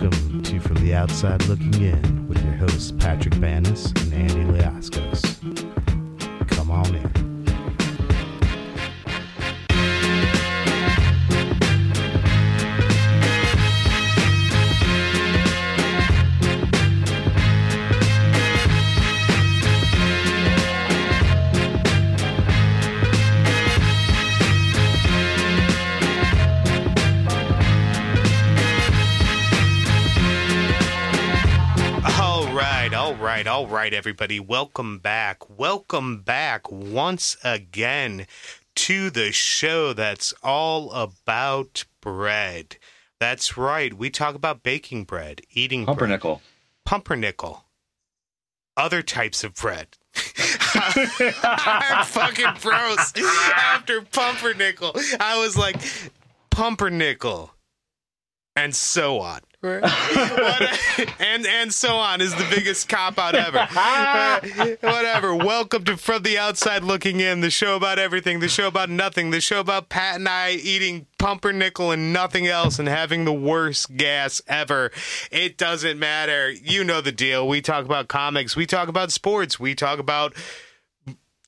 Welcome to From the Outside Looking In with your hosts Patrick Banis and Andy Leaskos. Right, everybody. Welcome back. Welcome back once again to the show that's all about bread. That's right. We talk about baking bread, eating bread, Pumpernickel. pumpernickel, other types of bread. I'm fucking froze after pumpernickel. I was like, pumpernickel, and so on. And and so on is the biggest cop out ever. Whatever. Welcome to From the Outside Looking In, the show about everything, the show about nothing, the show about Pat and I eating pumpernickel and nothing else and having the worst gas ever. It doesn't matter. You know the deal. We talk about comics, we talk about sports, we talk about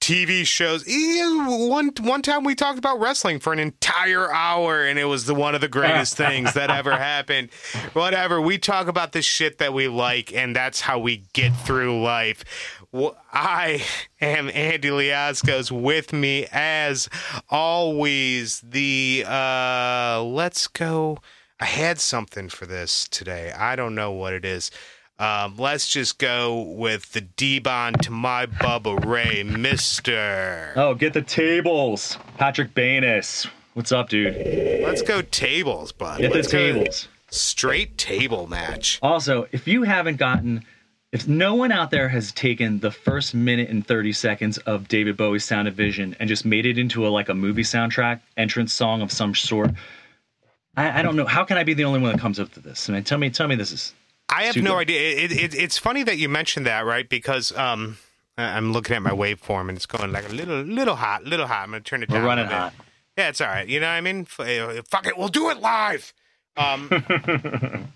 TV shows. One one time we talked about wrestling for an entire hour, and it was the one of the greatest things that ever happened. Whatever. We talk about the shit that we like, and that's how we get through life. I am Andy Liascos. With me, as always, the uh, let's go. I had something for this today. I don't know what it is. Um, let's just go with the D-Von to my Bubba Ray, Mister. Oh, get the tables. Patrick Banis. What's up, dude? Let's go tables, bud. Get the Let's go tables. Straight table match. Also, if you haven't gotten, if no one out there has taken the first minute and 30 seconds of David Bowie's Sound and Vision and just made it into a like a movie soundtrack entrance song of some sort, I, I don't know. How can I be the only one that comes up to this? I mean, tell me, tell me this is. I have no idea. It, it, it's funny that you mentioned that, right? Because um, I'm looking at my waveform and it's going like a little, little hot, little hot. I'm gonna turn it down. We're running hot. Yeah, it's all right. You know what I mean? F- uh, Fuck it, we'll do it live. Um,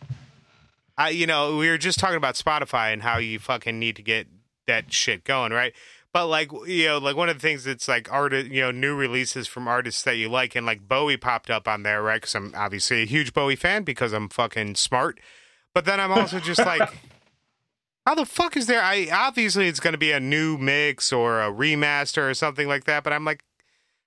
I, you know, we were just talking about Spotify and how you fucking need to get that shit going, right? But like, you know, like one of the things that's like art, you know, new releases from artists that you like, and like Bowie popped up on there, right? Because I'm obviously a huge Bowie fan because I'm fucking smart. But then I'm also just like, how the fuck is there? I obviously it's going to be a new mix or a remaster or something like that. But I'm like,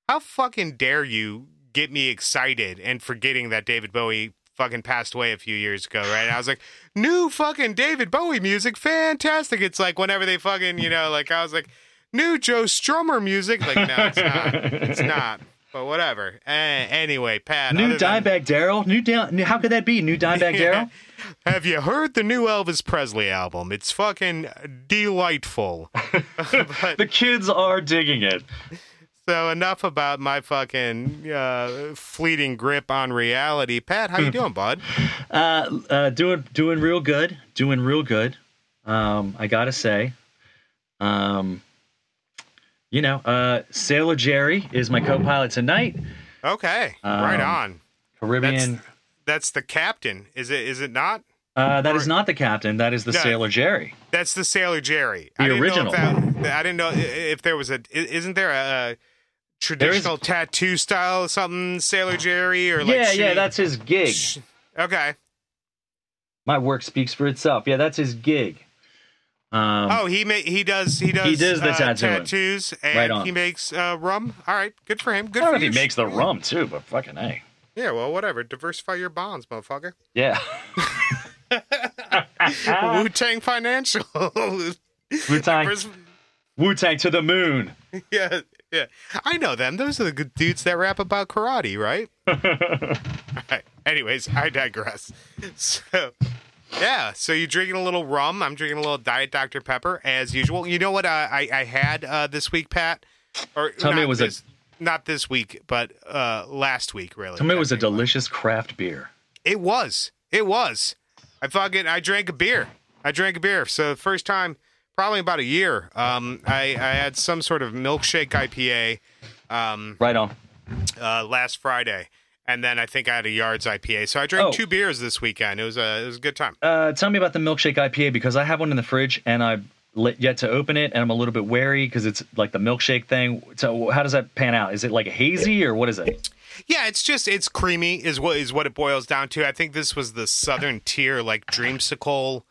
how fucking dare you get me excited and forgetting that David Bowie fucking passed away a few years ago, right? And I was like, new fucking David Bowie music, fantastic. It's like whenever they fucking, you know, like I was like, new Joe Strummer music. Like, no, it's not. It's not. But whatever. Eh, anyway, Pat. New other than- Dimebag Darrell. New. New, how could that be? New Dimebag Darrell. Have you heard the new Elvis Presley album? It's fucking delightful. but The kids are digging it. so enough about my fucking uh, fleeting grip on reality. Pat, how you doing, bud? Uh, uh, doing doing real good. Doing real good. Um, I gotta say, um, you know, uh, Sailor Jerry is my co-pilot tonight. Okay, right Um, on. Caribbean. That's the captain. Is it? Is it not? uh, that is not the captain. That is the Yeah. Sailor Jerry. That's the Sailor Jerry. The I didn't original. Know if that, I didn't know if there was a. Isn't there a, traditional tattoo style or something Sailor Jerry or like? yeah, yeah, that's his gig. sh- okay. My work speaks for itself. Yeah, that's his gig. Um, Oh, he ma- he does he does He does the uh, tattooing. tattoos and Right on. he makes uh, rum. All right, good for him. Good I don't for know if he makes the rum too, but fucking hey. Yeah, well, whatever. Diversify your bonds, motherfucker. Yeah. Wu Tang Financial. Wu Tang. Wu Tang to the moon. yeah, yeah. I know them. Those are the good dudes that rap about karate, right? Right. Anyways, I digress. So, yeah. So you're drinking a little rum. I'm drinking a little Diet Dr Pepper as usual. You know what uh, I I had uh, this week, Pat? Or Tell me it was a- this, not this week, but uh, last week, really. Tell me it was a delicious craft beer. It was. It was. I fucking I drank a beer. I drank a beer. So the first time, probably about a year. Um, I I had some sort of milkshake IPA. Um, Right on. uh, last Friday, and then I think I had a Yards IPA. So I drank Oh. two beers this weekend. It was a it was a good time. Uh, tell me about the milkshake IPA because I have one in the fridge and lit- yet to open it, and I'm a little bit wary because it's like the milkshake thing. So how does that pan out? Is it like hazy or what is it? Yeah, it's just it's creamy is what is what it boils down to. I think this was the southern tier, like dreamsicle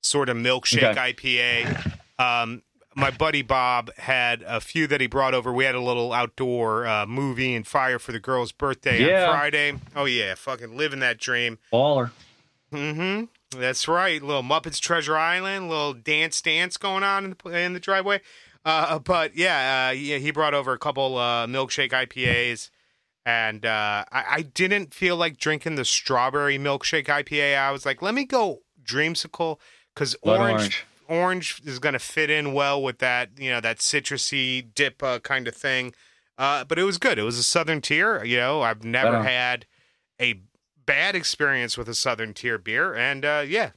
sort of milkshake Okay. IPA. Um, my buddy Bob had a few that he brought over. We had a little outdoor uh, movie and fire for the girl's birthday Yeah. on Friday. Oh yeah, fucking living that dream. Baller. Mm-hmm. That's right. Little Muppets Treasure Island, little dance dance going on in the in the driveway. Uh, but yeah, uh, yeah, he brought over a couple uh, milkshake IPAs, and uh, I, I didn't feel like drinking the strawberry milkshake IPA. I was like, let me go dreamsicle because orange, orange. orange is going to fit in well with that you know that citrusy dip uh, kind of thing. Uh, but it was good. It was a southern tier. You know, I've never had a bad experience with a southern tier beer, and uh, yeah,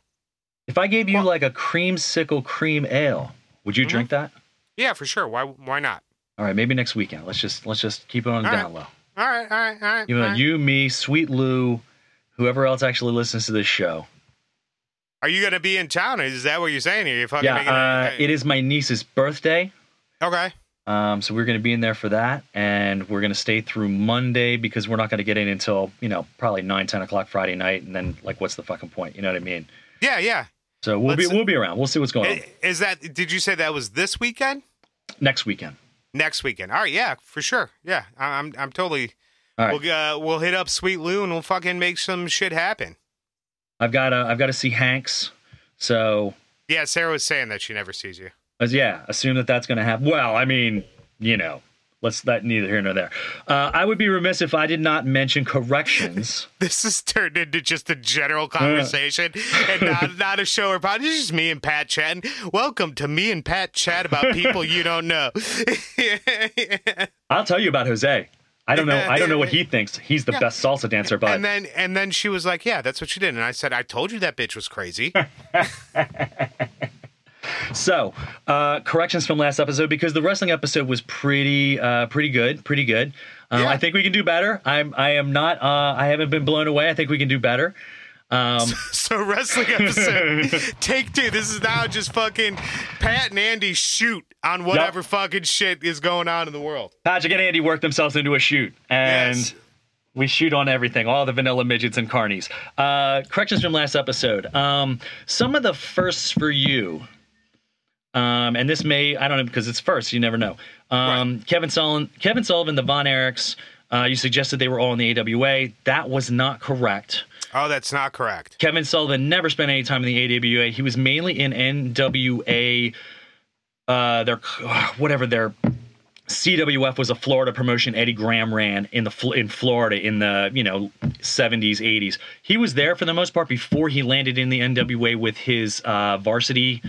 If I gave you like a creamsicle cream ale, would you Mhm. drink that? yeah, for sure. Why why not? All right, maybe next weekend. Let's just let's just keep it on the All down low. All right, all right, all right. You know, right. you, me, Sweet Lou, whoever else actually listens to this show. Are you gonna be in town? Is that what you're saying? Are you fucking Yeah, uh, it is my niece's birthday. okay? Um, so we're going to be in there for that, and we're going to stay through Monday because we're not going to get in until you know probably nine, ten o'clock Friday night, and then like, what's the fucking point? You know what I mean? Yeah, yeah. So we'll Let's- be we'll be around. We'll see what's going on Is that? Did you say that was this weekend? next weekend. Next weekend? All right, yeah, for sure. Yeah, I- I'm I'm totally. All right. We'll uh, we'll hit up Sweet Lou and we'll fucking make some shit happen. I've got to I've got to see Hanks. So Yeah, Sarah was saying that she never sees you. As yeah, assume that that's going to happen. Well, I mean, you know, let's that neither here nor there. Uh, I would be remiss if I did not mention corrections. This has turned into just a general conversation and not, not a show or pod. It's just me and Pat chatting. Welcome to me and Pat chat about people you don't know. I'll tell you about Jose. I don't know. I don't know what he thinks. He's the Yeah. best salsa dancer, but and then and then she was like, "Yeah, that's what she did." And I said, "I told you that bitch was crazy." So, uh, corrections from last episode because the wrestling episode was pretty, uh, pretty good, pretty good. Uh, Yeah. I think we can do better. I'm, I am not, uh, I haven't been blown away. I think we can do better. Um, so wrestling episode take two. This is now just fucking Pat and Andy shoot on whatever fucking shit is going on in the world. Patrick and Andy worked themselves into a shoot, and Yes. we shoot on everything, all the vanilla midgets and carnies. Uh, corrections from last episode. Um, some of the firsts for you. Um, and this may, I don't know, because it's first, you never know. Um, Kevin Sullivan, Kevin Sullivan, the Von Erichs, uh, you suggested they were all in the AWA. That was not correct. Oh, that's not correct. Kevin Sullivan never spent any time in the AWA. He was mainly in NWA. Uh, their whatever their CWF was a Florida promotion. Eddie Graham ran in the in Florida in the you know 70s 80s. He was there for the most part before he landed in the NWA with his uh, varsity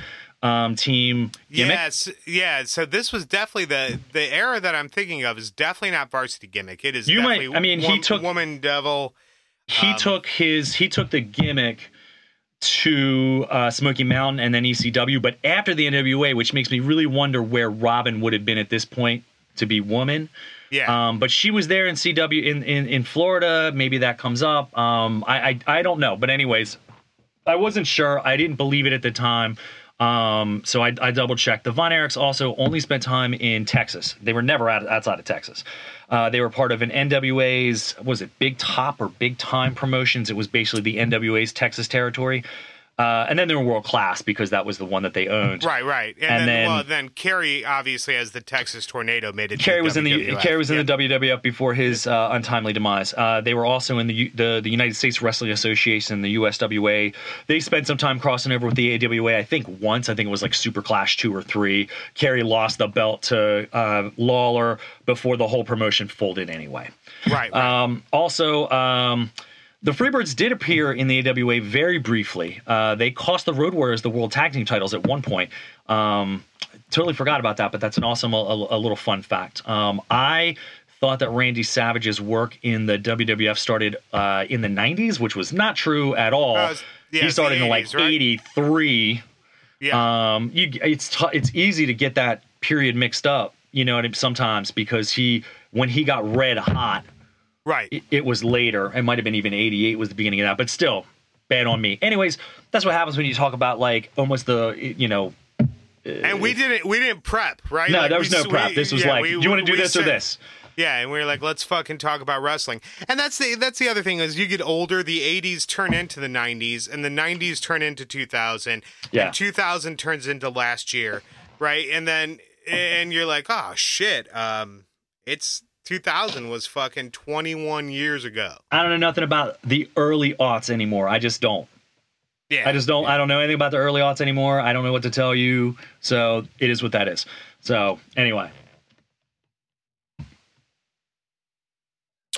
um, team. gimmick. Yes, yeah. So this was definitely the the era that I'm thinking of is definitely not varsity gimmick. It is You might- I mean, he took- woman devil. he Um, took his he took the gimmick to uh, Smoky Mountain and then ECW, but after the NWA, which makes me really wonder where Robin would have been at this point to be woman. Yeah, Um, but she was there in CW in, in, in Florida. Maybe that comes up. Um, I, I I don't know. But anyways, I wasn't sure. I didn't believe it at the time. Um, so I, I double checked. The Von Erichs also only spent time in Texas. They were never out, outside of Texas. Uh, they were part of an NWA's was it Big Top or Big Time Promotions? It was basically the NWA's Texas territory. Uh, and then they were World Class because that was the one that they owned. right, right. And, and then, then- well, then Kerry obviously as the Texas tornado made it. Kerry was in the WWF. Kerry was in Yeah. the WWF before his uh, untimely demise. Uh, they were also in the, the the United States Wrestling Association, the USWA. They spent some time crossing over with the AWA. I think once. I think it was like Super Clash two or three. Kerry lost the belt to uh, Lawler before the whole promotion folded anyway. Right, right. Um, also, um, the Freebirds did appear in the AWA very briefly. Uh, they cost the Road Warriors the World Tag Team titles at one point. Um, totally forgot about that, but that's an awesome, a, a little fun fact. Um, I thought that Randy Savage's work in the WWF started uh, in the 90s, which was not true at all. Uh, yeah, he started the in like 80s, right? 83. yeah. Um, you, it's t- it's easy to get that period mixed up, you know, what I mean, sometimes because he when he got red hot Right. it, it was later. It might have been even 88 was the beginning of that, but still, bad on me. Anyways, that's what happens when you talk about like almost the you know. and we didn't we didn't prep, right? No, Like, there was we- no prep. this was yeah, like, we- do you want to do this or this? Yeah, and we were like, let's fucking talk about wrestling. And that's the that's the other thing is you get older, the '80s turn into the '90s, and the '90s turn into 2000, Yeah. and 2000 turns into last year, right? And then and you're like, oh shit, um, it's 2000 was fucking 21 years ago. I don't know nothing about the early aughts anymore. I just don't. Yeah, I just don't. I don't know anything about the early aughts anymore. I don't know what to tell you. So it is what that is. So anyway,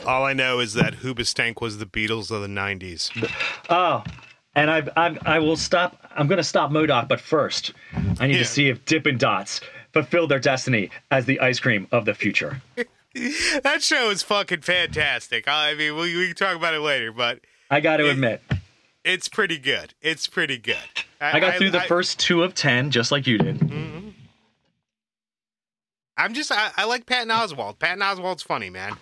All I know is that Hoobastank was the Beatles of the '90s. oh, and I've, I've I will stop. I'm going to stop MODOK, but first, I need Yeah. to see if Dippin' Dots fulfill their destiny as the ice cream of the future. that show is fucking fantastic. I mean, we, we can talk about it later, but I got to Yeah. admit, it's pretty good. It's pretty good. I got through the I- first two of ten, just like you did. I'm just I, I like Patton Oswalt. Patton Oswalt's funny, man.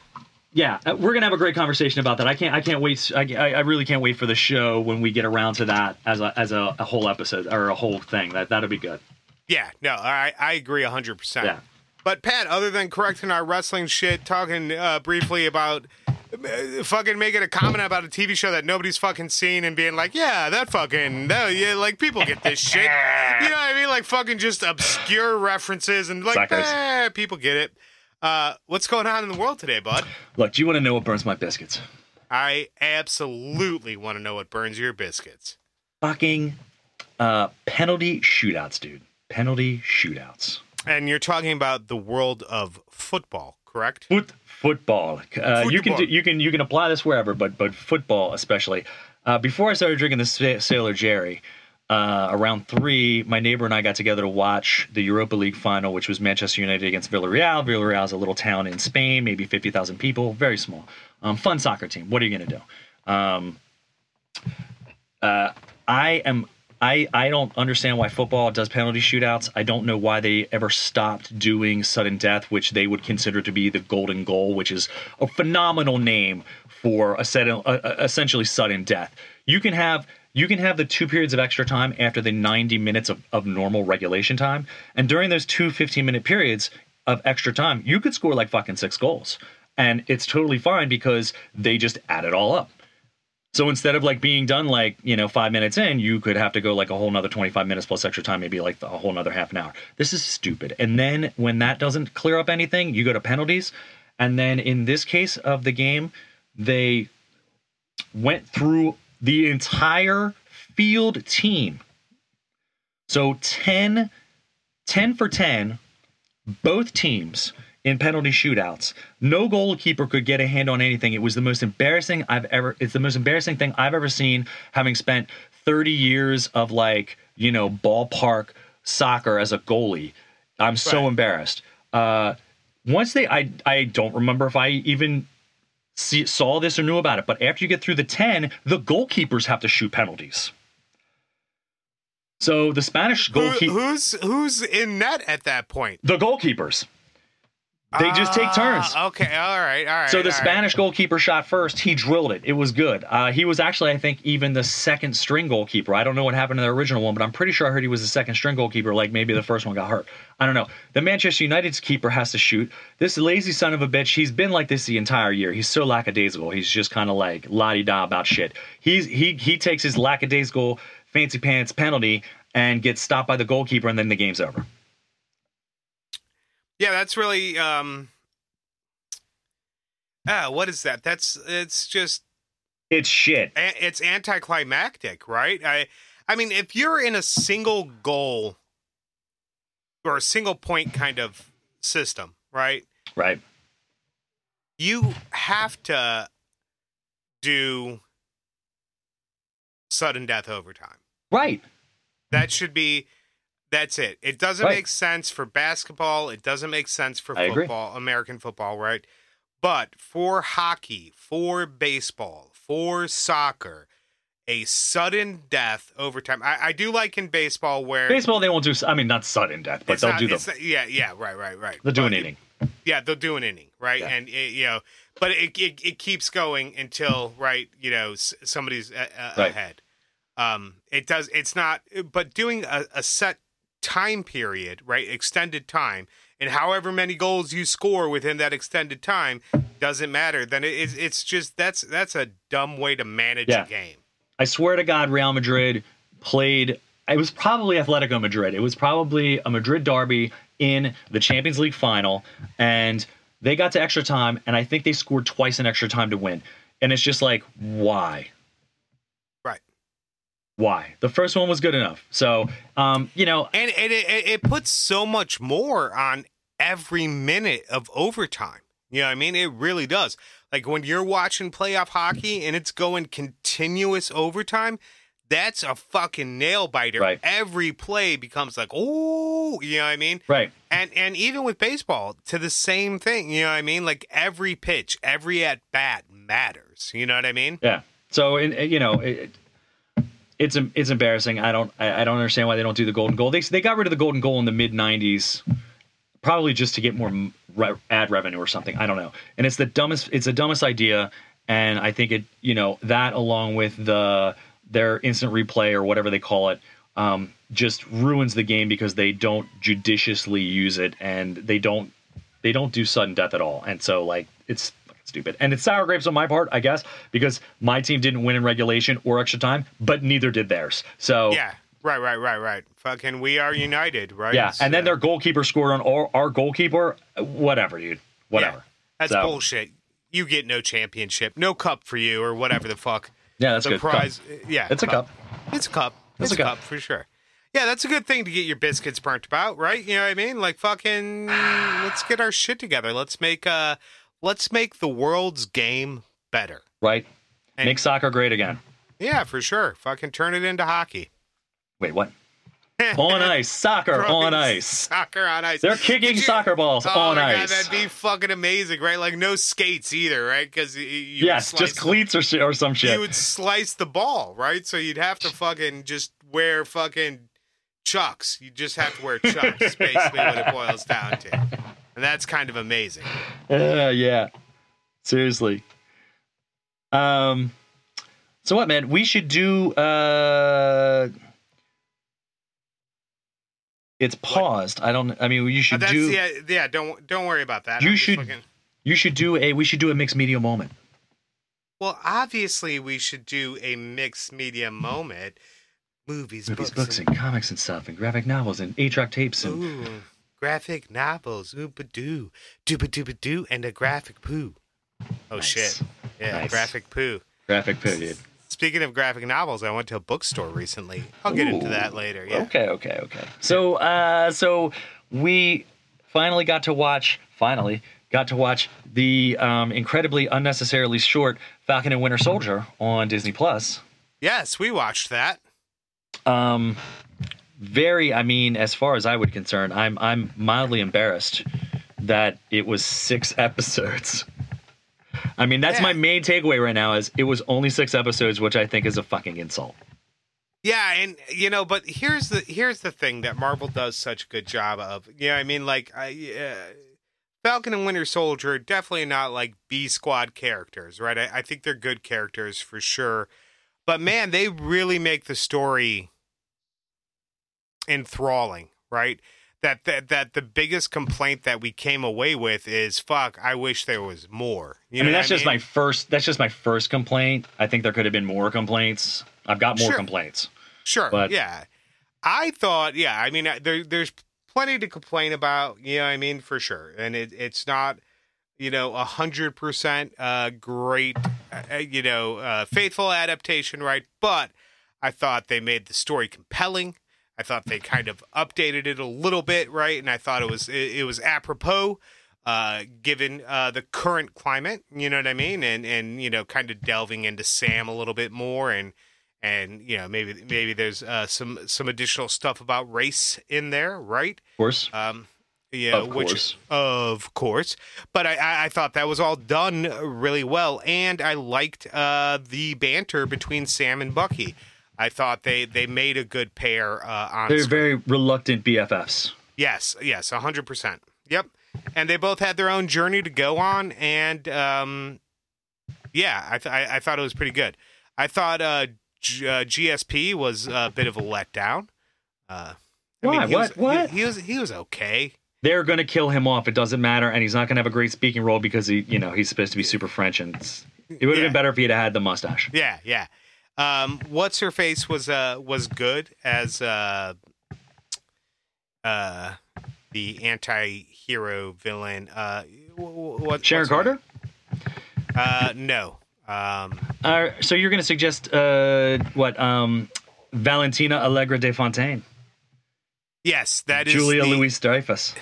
Yeah, uh, we're gonna have a great conversation about that. I can't. I can't wait. I, I I really can't wait for the show when we get around to that as a as a, a whole episode or a whole thing. That that'll be good. Yeah, no, I I agree hundred percent. But Pat, other than correcting our wrestling shit, talking uh, briefly about uh, fucking making a comment about a TV show that nobody's fucking seen and being like, yeah, that fucking, no, yeah, like people get this shit. You know what I mean? Like fucking just obscure references and like, Suckers. eh, people get it. Uh, what's going on in the world today, bud? Look, do you want to know what burns my biscuits? I absolutely want to know what burns your biscuits. Fucking uh, penalty shootouts, dude. Penalty shootouts. And you're talking about the world of football, correct? Foot football. Uh, You can do, you can you can apply this wherever, but but football especially. Uh, before I started drinking the Sa- Sailor Jerry, uh, around three, my neighbor and I got together to watch the Europa League final, which was Manchester United against Villarreal. Villarreal is a little town in Spain, maybe fifty thousand people, very small. Um, fun soccer team. What are you gonna do? Um, uh, I am. I, I don't understand why football does penalty shootouts. I don't know why they ever stopped doing sudden death, which they would consider to be the golden goal, which is a phenomenal name for a uh, uh, essentially sudden death. You can have you can have the two periods of extra time after the 90 minutes of, of normal regulation time, and during those two 15 minute periods of extra time, you could score like fucking six goals, and it's totally fine because they just add it all up. So instead of like being done like, you know, five minutes in, you could have to go like a whole nother 25 minutes plus extra time, maybe like a whole nother half an hour. This is stupid. And then when that doesn't clear up anything, you go to penalties. And then in this case of the game, they went through the entire field team. So 10, 10 for 10, both teams in penalty shootouts. No goalkeeper could get a hand on anything. It was the most embarrassing I've ever it's the most embarrassing thing I've ever seen having spent 30 years of like, you know, ballpark soccer as a goalie. I'm so Right. embarrassed. Uh once they I I don't remember if I even see, saw this or knew about it, but after you get through the 10, the goalkeepers have to shoot penalties. So the Spanish Who, goalkeeper who's who's in net at that point? the goalkeepers. They just take turns. Ah, Okay, all right, all right. So the all right. Spanish goalkeeper shot first. He drilled it. It was good. Uh, he was actually, I think, even the second string goalkeeper. I don't know what happened to the original one, but I'm pretty sure I heard he was the second string goalkeeper. Like maybe the first one got hurt. I don't know. The Manchester United's keeper has to shoot. This lazy son of a bitch. He's been like this the entire year. He's so lackadaisical. He's just kind of like la di da about shit. He's he he takes his lackadaisical fancy pants penalty and gets stopped by the goalkeeper, and then the game's over. Yeah, that's really um Ah, what is that? That's it's just It's shit. a- it's anticlimactic, right? I I mean, if you're in a single goal or a single point kind of system, right? Right. You have to do sudden death overtime. Right. That should be that's it. It doesn't Right. make sense for basketball, it doesn't make sense for I agree. football, American football, right? But for hockey, for baseball, for soccer, a sudden death overtime. I, I do like in baseball where Baseball, they won't do. I mean, not sudden death, but they'll not- do it's the. not- yeah, yeah, right, right, right. They'll do an inning. Yeah, they'll do an inning, right? Yeah. And it, you know, but it, it it keeps going until right, you know, somebody's uh, uh, Right. ahead. Um, it does. It's not, but doing a, a set time period, right, extended time, and however many goals you score within that extended time doesn't matter. Then it, it's it's just that's that's a dumb way to manage Yeah. a game. I swear to God, Real Madrid played. It was probably Atletico Madrid. It was probably a Madrid derby in the Champions League final, and they got to extra time, and I think they scored twice in extra time to win. And it's just like, why? Why? The first one was good enough. So, um, you know, and, and it, it it puts so much more on every minute of overtime. You know what I mean? It really does. Like when you're watching playoff hockey and it's going continuous overtime, that's a fucking nail biter. Right. Every play becomes like, oh, you know what I mean? right. And and even with baseball, to the same thing. You know what I mean? Like every pitch, every at bat matters. You know what I mean? Yeah. So, in, you know, it, it's it's embarrassing. I don't I, I don't understand why they don't do the golden goal. They they got rid of the golden goal in the mid '90s, probably just to get more re- ad revenue or something. I don't know. And it's the dumbest. It's the dumbest idea. And I think it you know that along with the their instant replay or whatever they call it. Um, just ruins the game because they don't judiciously use it and they don't they don't do sudden death at all. And so like it's stupid. And it's sour grapes on my part, I guess, because my team didn't win in regulation or extra time, but neither did theirs. So Yeah. Right, right, right, right. Fucking we are united, right? yeah. And then their goalkeeper scored on our, our goalkeeper. Whatever, dude. Whatever. Yeah, that's So- bullshit. You get no championship, no cup for you, or whatever the fuck. Yeah, that's the good. Cup. prize, yeah, It's a cup. It's a cup. It's, It's a a cup. cup. for sure. Yeah, that's a good thing to get your biscuits burnt about, right? You know what I mean? Like fucking, let's get our shit together. Let's make uh, let's make the world's game better. Right? And- Make soccer great again. Yeah, for sure. Fucking turn it into hockey. Wait, what? on ice. Soccer on ice. Soccer on ice. They're kicking you- soccer balls Oh on ice. That'd be fucking amazing, right? Like no skates either, right? Because you, you would yes, just cleats or, or some shit. you would slice the ball, right? So you'd have to fucking just wear fucking chucks. You just have to wear chucks. basically what it boils down to, and that's kind of amazing. Uh, yeah. Seriously. Um so what man, we should do uh it's paused. I don't I mean you Uh, should that's do yeah, yeah. Don't don't worry about that. You I'm should- looking- you should do a we should do a mixed media moment. well, obviously, we should do a mixed media moment. Movies, Movies, books, books, and comics and stuff, and graphic novels and eight track tapes and Ooh, graphic novels, oopa doo, dooba dooba doo, and a graphic poo. Oh Nice. shit! Yeah, Nice. graphic poo. graphic period. Speaking of graphic novels, I went to a bookstore recently. I'll get into that later. Yeah. Okay, okay, okay. So, uh, so we finally got to watch. Finally, got to watch the um, incredibly unnecessarily short Falcon and Winter Soldier on Disney Plus. Yes, we watched that. Um, very. I mean, as far as I would concern, I'm I'm mildly embarrassed that it was six episodes. I mean, that's Yeah. my main takeaway right now. Is it was only six episodes, which I think is a fucking insult. Yeah, and you know, but here's the here's the thing that Marvel does such a good job of. Yeah, I mean, like I, uh, Falcon and Winter Soldier definitely not like B squad characters, right? I, I think they're good characters for sure, but man, they really make the story enthralling, right? That, that that the biggest complaint that we came away with is fuck. I wish there was more. You I mean, that's just my first. That's just my first complaint. I think there could have been more complaints. I've got more Sure. complaints. Sure. But- yeah. I thought, yeah, I mean, there, there's plenty to complain about. You know what I mean? For sure. And it, it's not, you know, a hundred percent, uh, great, uh, you know, uh, faithful adaptation, right? But I thought they made the story compelling. I thought they kind of updated it a little bit, right? And I thought it was, it, it was apropos, uh, given, uh, the current climate, you know what I mean? And, and, you know, kind of delving into Sam a little bit more and, and you know maybe maybe there's uh, some some additional stuff about race in there, right? Of course. Um, yeah, Of which course. of course, but I, I I thought that was all done really well, and I liked uh, the banter between Sam and Bucky. I thought they they made a good pair uh, on They're screen. very reluctant BFFs. Yes, yes, hundred percent. Yep. and they both had their own journey to go on, and um, yeah, I, th- I I thought it was pretty good. I thought uh, G- uh, GSP was a bit of a letdown. Uh, I Why? he was- What? What? He, he was he was okay. They're going to kill him off. It doesn't matter, and he's not going to have a great speaking role because he, you know, he's supposed to be super French, and it would have Yeah. been better if he had had the mustache. Yeah, yeah. Um, what's her face was uh was good as uh uh the anti-hero villain. Uh, wh- wh- what, Sharon what's Carter. Uh, no. Um, Uh, so you're going to suggest uh, what? Um, Valentina Allegra de Fontaine, yes, that is Julia the- Louis Dreyfus.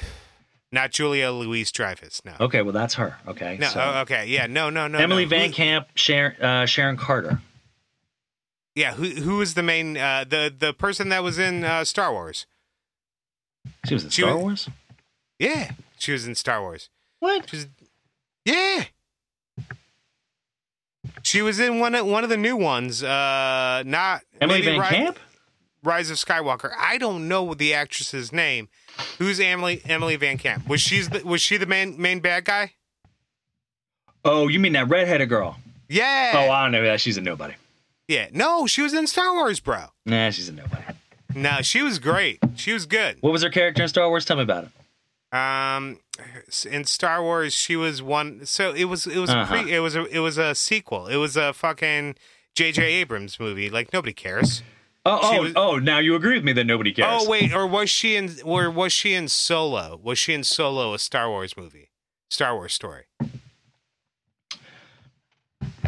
not Julia Louise Dreyfus. No. Okay, well that's her. Okay, No. so oh, okay. Yeah. No. No. No. Emily no. Van Camp, Sharon, uh, Sharon Carter. Yeah. Who who was the main uh the the person that was in uh, Star Wars? She was in She Star was- Wars. Yeah, she was in Star Wars. What? She's yeah. She was in one of one of the new ones. Uh, not Emily Van Ri- Camp. Rise of Skywalker. I don't know the actress's name. Who's Emily Emily Van Camp? Was she's the, was she the main main bad guy? Oh, you mean that redheaded girl? Yeah. Oh, I don't know. Yeah, she's a nobody. Yeah. No, she was in Star Wars, bro. Nah, she's a nobody. No, she was great. She was good. What was her character in Star Wars? Tell me about it. Um, in Star Wars, she was one. So it was it was a Uh-huh. pre, it was a it was a sequel. It was a fucking J.J. Abrams movie. Like nobody cares. Oh, oh, was- oh! Now you agree with me that nobody cares. Oh wait, or was she in? Or was she in Solo? Was she in Solo, a Star Wars movie, Star Wars story?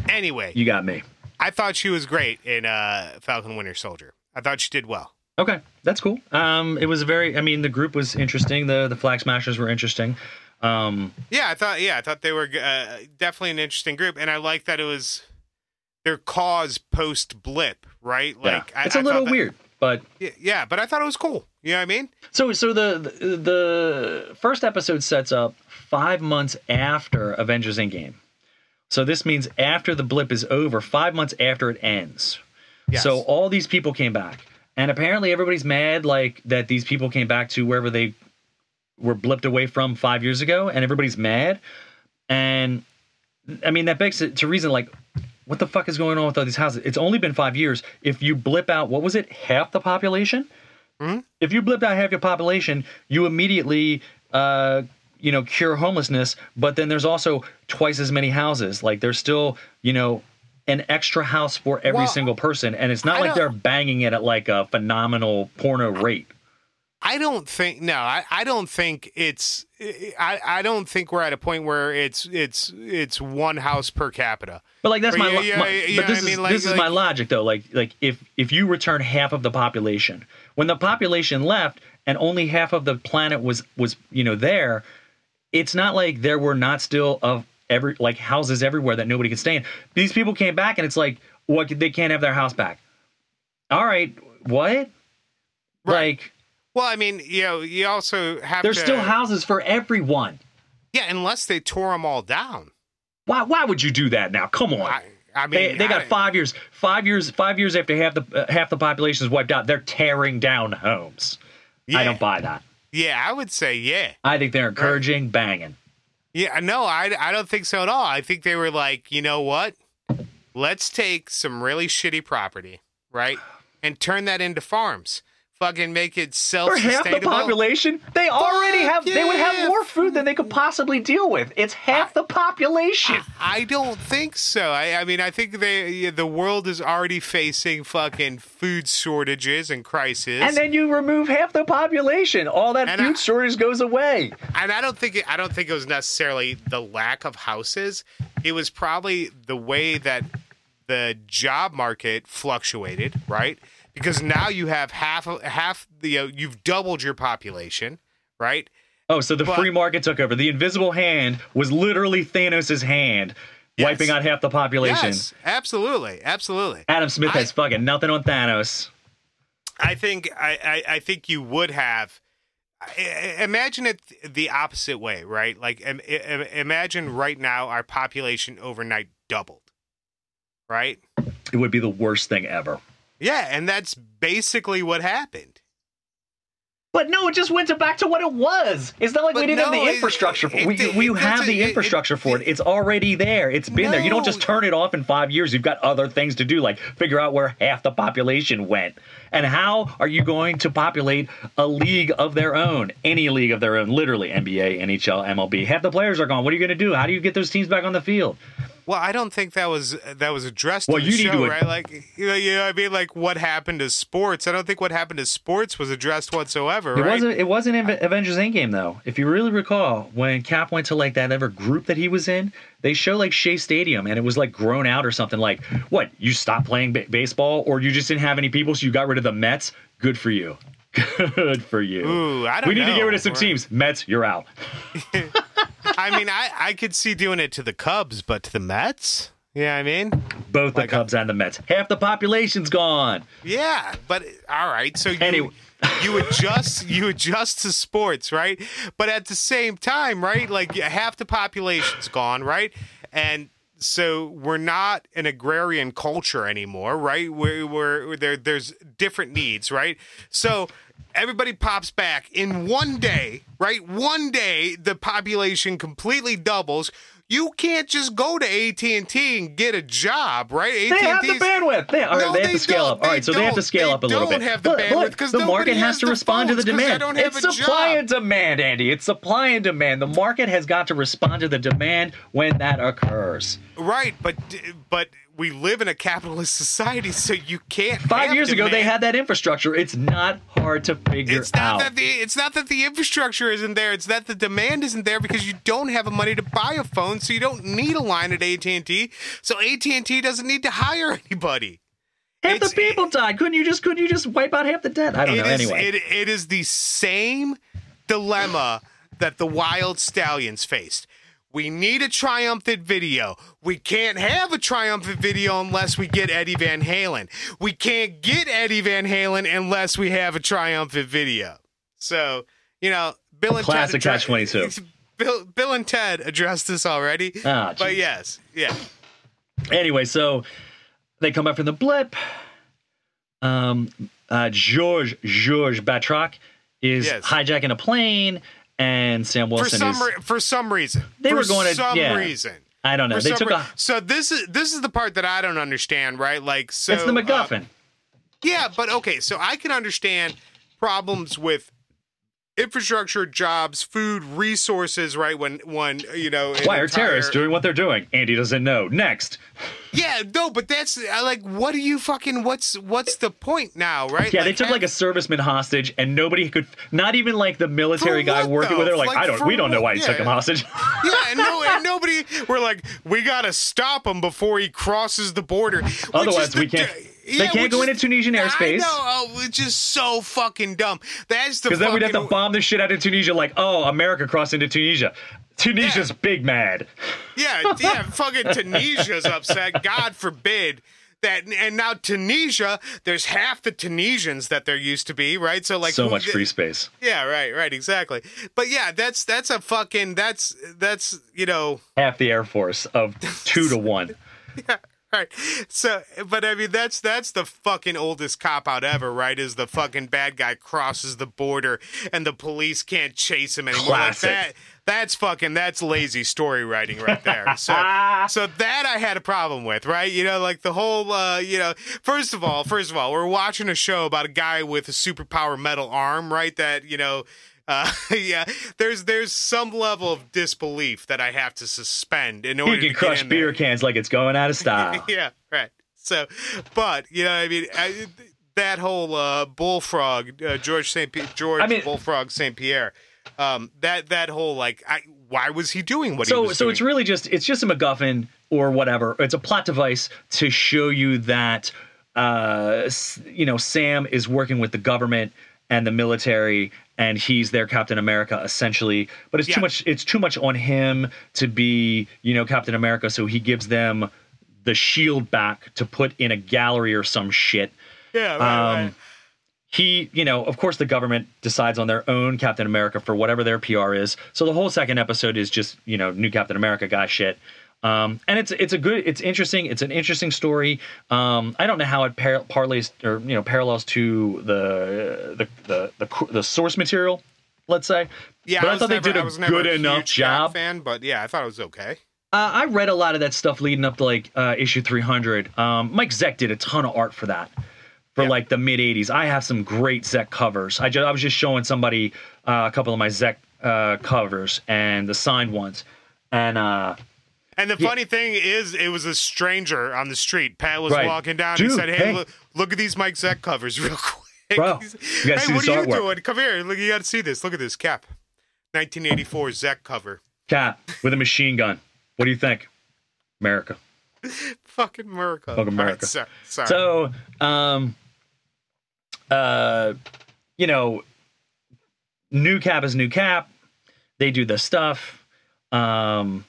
Anyway, you got me. I thought she was great in uh, Falcon Winter Soldier. I thought she did well. Okay, that's cool. Um, it was a very. I mean, the group was interesting. The the Flag Smashers were interesting. Um, Yeah, I thought. Yeah, I thought they were uh, definitely an interesting group, and I like that it was their cause post blip, right? Like, yeah. I, it's a I little that- weird, but Yeah, yeah, but I thought it was cool. You know what I mean? So so the, the the first episode sets up five months after Avengers Endgame. So this means after the blip is over, five months after it ends. Yes. So all these people came back, and apparently everybody's mad like that these people came back to wherever they were blipped away from five years ago, and everybody's mad. And I mean that begs it to reason like, what the fuck is going on with all these houses? It's only been five years. If you blip out, what was it, half the population? Hmm. if you blipped out half your population, you immediately, uh, you know, cure homelessness. But then there's also twice as many houses. Like there's still, you know, an extra house for every Well, single person, and it's not I like they're banging it at like a phenomenal porno rate. I don't think no, I, I don't think it's I, I don't think we're at a point where it's it's it's one house per capita. But like that's Or my, yeah, yeah, my- yeah, but this is mean? Like- this is my logic though. Like like if if you return half of the population, when the population left and only half of the planet was was you know there, it's not like there were not still of every like houses everywhere that nobody could stay in. These people came back and it's like what they can't have their house back. All right, what? Right. Like Well, I mean, you know, you also have there's to, still houses for everyone. yeah, unless they tore them all down. Why why would you do that now? Come on. I, I mean, They, they got I- five years. Five years. Five years after half the uh, half the population is wiped out, they're tearing down homes. Yeah, I don't buy that. Yeah, I would say yeah. I think they're encouraging banging. Yeah, no, I, I don't think so at all. I think they were like, you know what? Let's take some really shitty property, right, and turn that into farms. Fucking make it self For half the population, they already have. They would have more food than they could possibly deal with. It's half the population. I don't think so. I, I mean, I think they the world is already facing fucking food shortages and crisis. And then you remove half the population. All that And food I- shortage goes away. and I don't think it, I don't think it was necessarily the lack of houses. It was probably the way that the job market fluctuated, right? Because now you have half of half the you know, you've doubled your population, right? Oh, so the But- free market took over. The invisible hand was literally Thanos' hand, Yes. wiping out half the population. Yes, absolutely, absolutely. Adam Smith I- has fucking nothing on Thanos. I think I, I, I think you would have. Imagine it the opposite way, right? Like im- im- imagine right now our population overnight doubled, right? It would be the worst thing ever. Yeah, and that's basically what happened. But no, it just went to back to what it was. It's not like we didn't have no, the it- infrastructure for it- we, it- we it have the it- it- infrastructure for it. It's already there. It's been there. You don't just turn it off in five years. You've got other things to do, like figure out where half the population went. And how are you going to populate a league of their own? Any league of their own, literally NBA, NHL, MLB. Half the players are gone. What are you going to do? How do you get those teams back on the field? Well, I don't think that was that was addressed Well, in the you need to- right? Like, you know, you know, I mean, like what happened to sports? I don't think what happened to sports was addressed whatsoever, It right? wasn't. It wasn't in Avengers Endgame though. If you really recall, when Cap went to like that other group that he was in, they show like Shea Stadium, and it was like grown out or something. Like, what? You stopped playing ba- baseball, or you just didn't have any people, so you got rid of the Mets? Good for you. Good for you. Ooh, I don't we need to get rid of some Right. teams. Mets, you're out. I mean, I I could see doing it to the Cubs, but to the Mets, yeah, I mean, Both the Like a- Cubs and the Mets. Half the population's gone. yeah, but all right. So you Anyway. you adjust you adjust to sports, right? But at the same time, right? Like half the population's gone, right? And so we're not an agrarian culture anymore, right? We're, we're there. There's different needs, right? So everybody pops back in one day, right? One day, the population completely doubles. You can't just go to AT and T and get a job, right? They have the bandwidth. They, No, they have they to scale up. All right, so they have to scale up a little bit. don't have the Look, bandwidth look, 'cause the market has has to respond to the demand. have It's a supply job. and demand, Andy. It's supply and demand. The market has got to respond to the demand when that occurs. Right, but but we live in a capitalist society, so you can't. Five years ago, they had that infrastructure. It's not hard to figure It's not out. that the it's not that the infrastructure isn't there. It's that the demand isn't there because you don't have the money to buy a phone, so you don't need a line at AT and T. So AT and T doesn't need to hire anybody. half the it's- people died. Couldn't you just couldn't you just wipe out half the debt? I don't It know. is- Anyway, it, it is the same dilemma that the Wyld Stallyns faced. We need a triumphant video. We can't have a triumphant video unless we get Eddie Van Halen. We can't get Eddie Van Halen unless we have a triumphant video. So, you know, Bill and Classic Ted addre- catch-22. Bill, Bill and Ted addressed this already. Ah, but geez. yes, yeah. anyway, so they come up from the blip. Um, uh, George George Batroc is Yes. hijacking a plane, and Sam Wilson. For some is. re- for some reason. They for were going to- some yeah. reason. I don't know. For They took re- a. so this is this is the part that I don't understand, right? Like so It's the uh, MacGuffin. yeah, but okay, so I can understand problems with infrastructure, jobs, food, resources, right? When when you know Why are entire- terrorists doing what they're doing? Andy doesn't know. Next. Yeah, no, but that's like what do you fucking what's what's the point now, right? Yeah, they took like a serviceman hostage, and nobody could. Not even like the military guy what, working with her. Like, Like, I don't. We don't know why he what? took him hostage. Yeah, and no, and nobody. We're like, we gotta stop him before he crosses the border. Otherwise, the we can't- d- they can't go is- into Tunisian airspace. I know, oh, which is so fucking dumb. That's the Because then we'd have to bomb the shit out of Tunisia. Like, oh, America crossed into Tunisia. Tunisia's Yeah. big mad. Yeah, yeah, fucking Tunisia's upset. God forbid that. And now Tunisia, there's half the Tunisians that there used to be, right? So like, so much free space. Yeah, right, right, exactly. But yeah, that's that's a fucking that's that's you know Half the Air Force of two to one. right. So, but I mean, that's that's the fucking oldest cop out ever, right? Is the fucking bad guy crosses the border and the police can't chase him anymore. Like Classic. that, that's fucking that's lazy story writing right there. So, so that I had a problem with, right? You know, like the whole, uh, you know, first of all, first of all, we're watching a show about a guy with a superpower metal arm, right? That you know. Uh, yeah, there's there's some level of disbelief that I have to suspend in order He can to crush in there. beer cans like it's going out of style. yeah, right. So, but you know, I mean, I, that whole uh, bullfrog, uh, George Saint P- George I mean- Bullfrog Saint Pierre, um, that that whole like, I, why was he doing what he so was so doing? it's really just it's just a MacGuffin or whatever. It's a plot device to show you that uh, you know Sam is working with the government and the military, and he's their Captain America essentially. But it's Yeah. too much. It's too much on him to be you know Captain America. So he gives them the shield back to put in a gallery or some shit. yeah, right, um, right. he, you know, of course, the government decides on their own Captain America for whatever their PR is. So the whole second episode is just, you know, new Captain America guy shit. Um, and it's it's a good, it's interesting, it's an interesting story. Um, I don't know how it par- parlays or you know parallels to the the the the, the source material, let's say. Yeah, but I, was thought never- they did I a good a enough job. fan, but yeah, I thought it was okay. Uh, I read a lot of that stuff leading up to like uh, issue 300. Um, Mike Zeck did a ton of art for that for Yeah. like the mid 80s. I have some great Zeck covers. I, ju- I was just showing somebody uh, a couple of my Zeck uh, covers and the signed ones. And uh, And the Yeah. funny thing is, it was a stranger on the street. Pat was Right. walking down. Dude, he said, "Hey, hey. Look, look at these Mike Zeck covers, real quick." Bro, hey, see what are you artwork." doing? Come here. Look, you got to see this. Look at this cap, 1984 Zeck cover. Cat with a machine gun. What do you think? America. Fucking America. Fucking America. Right, sorry. sorry. So, um, uh, you know, new cap is new cap. They do the stuff. Um,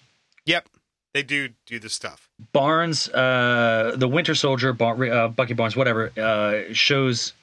yep, they do do the stuff. Barnes, uh, the Winter Soldier, Bar- uh, Bucky Barnes, whatever, uh, shows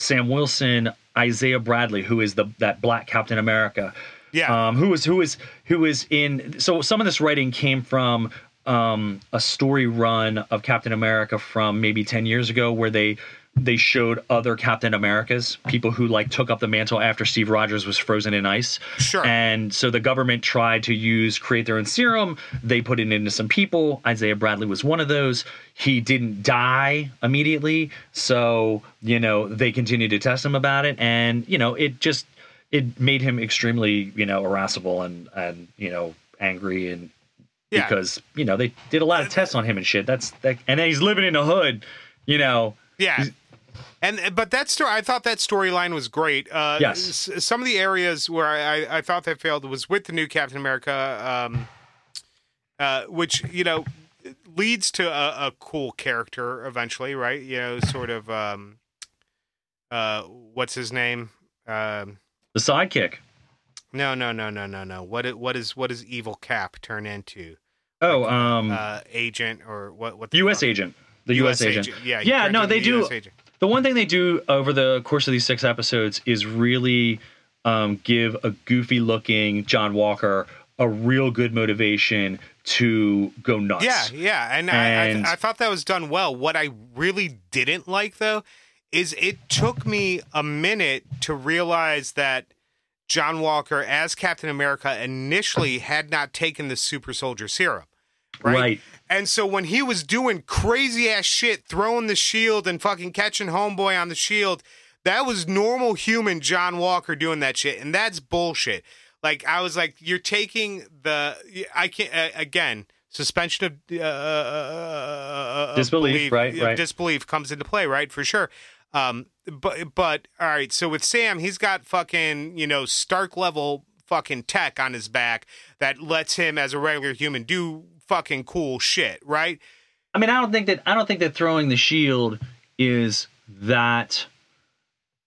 Sam Wilson, Isaiah Bradley, who is the that Black Captain America, Yeah, um, who is who is who is in. So some of this writing came from um, a story run of Captain America from maybe ten years ago, where they they showed other Captain Americas, people who like took up the mantle after Steve Rogers was frozen in ice. Sure. And so the government tried to use create their own serum. They put it into some people. Isaiah Bradley was one of those. He didn't die immediately, so you know they continued to test him about it, and you know it just it made him extremely you know irascible and and you know angry and yeah. because you know they did a lot of tests on him and shit. That's that, and then he's living in the hood, you know. Yeah. And but that story, I thought that storyline was great. Uh, Yes. s- some of the areas where I, I, thought that failed was with the new Captain America, um, uh, which you know leads to a, a cool character eventually, right? You know, sort of. Um, uh, what's his name? Um, The sidekick. no, no, no, no, no, no. What what is what does Evil Cap turn into? Oh, um, Uh, agent or what? What? The U.S. fuck? agent. The U.S. agent. Yeah. Yeah, no, they the do. The one thing they do over the course of these six episodes is really um, give a goofy looking John Walker a real good motivation to go nuts. Yeah, yeah, and, And- I, I, I thought that was done well. What I really didn't like though is it took me a minute to realize that John Walker, as Captain America, initially had not taken the super soldier serum. Right? Right. And so when he was doing crazy ass shit, throwing the shield and fucking catching homeboy on the shield, that was normal human John Walker doing that shit, and that's bullshit. Like I was like, you're taking the I can't uh, again suspension of uh, uh, of Disbelief, right, of right. Disbelief comes into play, right, for sure. Um, but but all right, so with Sam, he's got fucking you know Stark level fucking tech on his back that lets him as a regular human do fucking cool shit, right? I mean, I don't think that I don't think that throwing the shield is that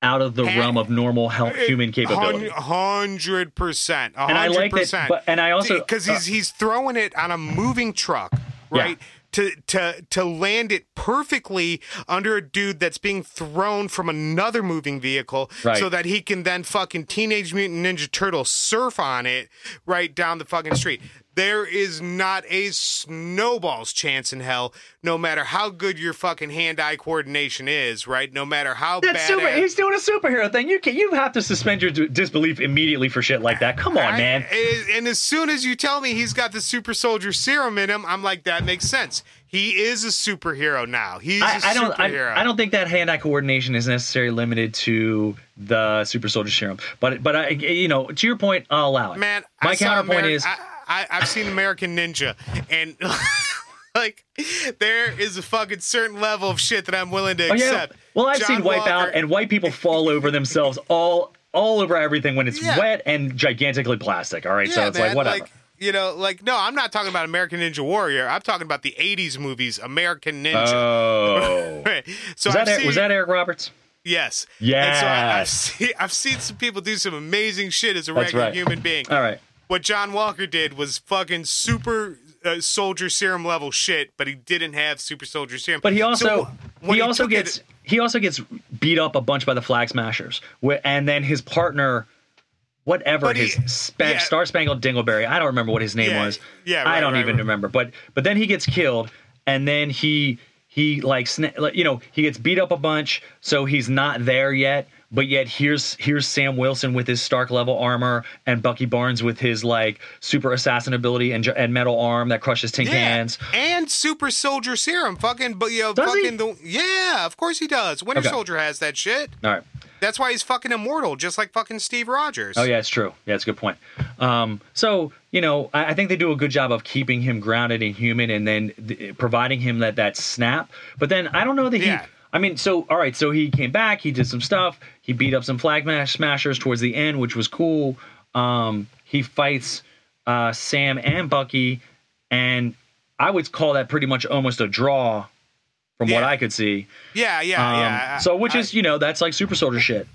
out of the Ha- realm of normal health, eh, human capability. Hundred percent, And I like that, but and I also because uh, he's he's throwing it on a moving truck, right? To to to land it perfectly under a dude that's being thrown from another moving vehicle, Right. so that he can then fucking Teenage Mutant Ninja Turtle surf on it right down the fucking street. There is not a snowball's chance in hell, no matter how good your fucking hand-eye coordination is, right? No matter how That's bad super. He's doing a superhero thing. You can you have to suspend your d- disbelief immediately for shit like that. Come on, I- man. and- as soon as you tell me he's got the super soldier serum in him, I'm like, that makes sense. He is a superhero now. He's a I, I don't. superhero. I, I don't think that hand-eye coordination is necessarily limited to the super soldier serum. But but I, you know, to your point, I'll allow it. Man, my I counterpoint Ameri- is I, I, I've seen American Ninja, and like there is a fucking certain level of shit that I'm willing to Oh, yeah. accept. Well, I've John seen Wipeout, Walker- and white people fall over themselves all all over everything when it's Yeah. wet and gigantically plastic. All right, so it's man, like whatever. you know, like no, I'm not talking about American Ninja Warrior. I'm talking about the '80s movies, American Ninja. oh, so was that Eric- seen, was that Eric Roberts? Yes. And so I, I've, Yes. seen, I've seen some people do some amazing shit as a That's regular right. human being. All right. What John Walker did was fucking super uh, soldier serum level shit, but he didn't have super soldier serum. But he also So he also took it- gets he also gets beat up a bunch by the flag smashers, and then his partner. whatever his yeah. Star Spangled Dingleberry. I don't remember what his name Yeah, was. yeah, I don't right, even right. remember. But but then he gets killed, and then he he like, you know he gets beat up a bunch, so he's not there yet. But yet here's here's Sam Wilson with his Stark level armor, and Bucky Barnes with his like super assassin ability and, and metal arm that crushes tin Yeah, cans. and super soldier serum. Fucking, but you know, Does he? the yeah, of course he does. Winter Okay. Soldier has that shit. All right. That's why he's fucking immortal, just like fucking Steve Rogers. Oh yeah, it's true. Yeah, it's a good point. Um, so you know, I, I think they do a good job of keeping him grounded and human, and then th- providing him that that snap. But then I don't know that Yeah. he. I mean, so all right, so he came back, he did some stuff, he beat up some flag mash smashers towards the end, which was cool. Um, he fights uh, Sam and Bucky, and I would call that pretty much almost a draw, from what I could see. Yeah, yeah, Um, yeah. so which I- is you know that's like super soldier shit.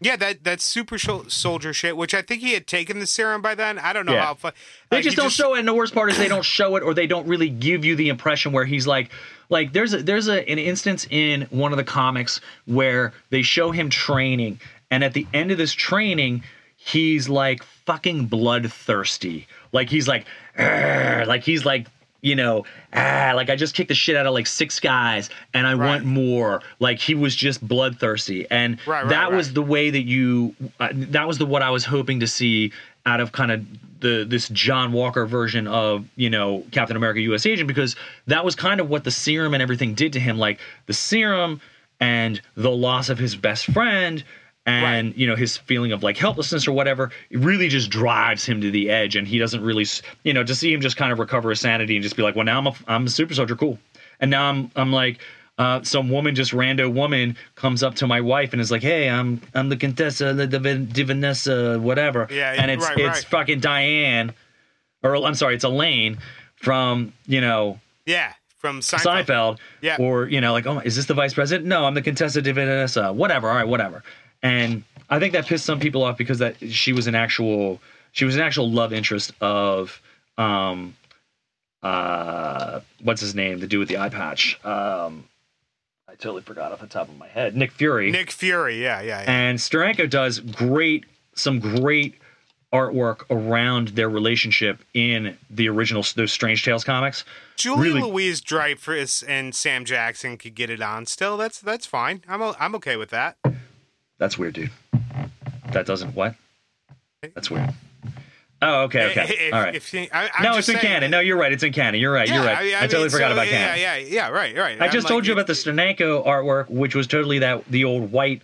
yeah, that that's super soldier shit. Which I think he had taken the serum by then. I don't know Yeah. how. Fu- They like, just don't show it, and the worst part is they don't show it, or they don't really give you the impression where he's like, like there's a there's a an instance in one of the comics where they show him training, and at the end of this training, he's like fucking bloodthirsty, like he's like, like he's like. You know, ah, like I just kicked the shit out of like six guys, and I want more. Like he was just bloodthirsty, and Right, right, that was the way that you. Uh, that was the what I was hoping to see out of kind of the this John Walker version of you know Captain America U.S. Agent because that was kind of what the serum and everything did to him. Like the serum and the loss of his best friend and Right. you know his feeling of like helplessness or whatever it really just drives him to the edge and he doesn't really you know to see him just kind of recover his sanity and just be like well now I'm a I'm a super soldier cool and now I'm I'm like uh, some woman just rando woman comes up to my wife and is like hey I'm I'm the Contessa the Divinessa whatever Yeah, and it's right, it's right. fucking Diane or I'm sorry it's Elaine from you know Yeah, from Seinfeld. Seinfeld, Yeah. or you know, like, oh, is this the vice president? No, I'm the Contessa de Vanessa. Whatever. All right, whatever. And I think that pissed some people off because that she was an actual she was an actual love interest of um uh what's his name the dude with the eye patch um I totally forgot off the top of my head Nick Fury Nick Fury. Yeah, yeah, yeah. and Steranko does great some great artwork around their relationship in the original those Strange Tales comics Julie really- Louise Dreyfus and Sam Jackson could get it on still. That's that's fine. I'm o- I'm okay with that. That's weird, dude. That doesn't what? That's weird. Oh, okay, okay. If, All right. if you- I, I'm no, it's in saying- canon. No, you're right. It's in canon. You're right. Yeah, you're right. I, totally mean, forgot so, about yeah, canon. Yeah, yeah, yeah. right, right. I I'm just like, told you it- about the Steranko artwork, which was totally that the old white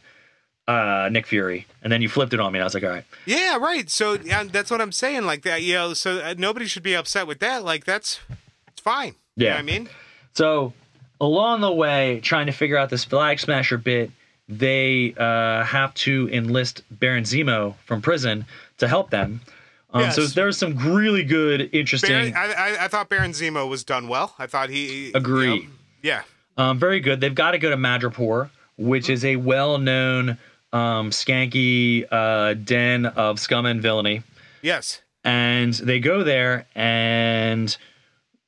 uh, Nick Fury, and then you flipped it on me, and I was like, all right. Yeah, right. So yeah, that's what I'm saying. Like that, you know. So uh, nobody should be upset with that. Like that's it's fine. You know Yeah. what I mean, So along the way, trying to figure out this flag smasher bit, they uh, have to enlist Baron Zemo from prison to help them. Um, Yes. So there's some really good, interesting. Baron, I, I I thought Baron Zemo was done well. I thought he Agree. you know, yeah. Um, very good. They've got to go to Madripoor, which is a well-known um, skanky uh, den of scum and villainy, Yes. and they go there and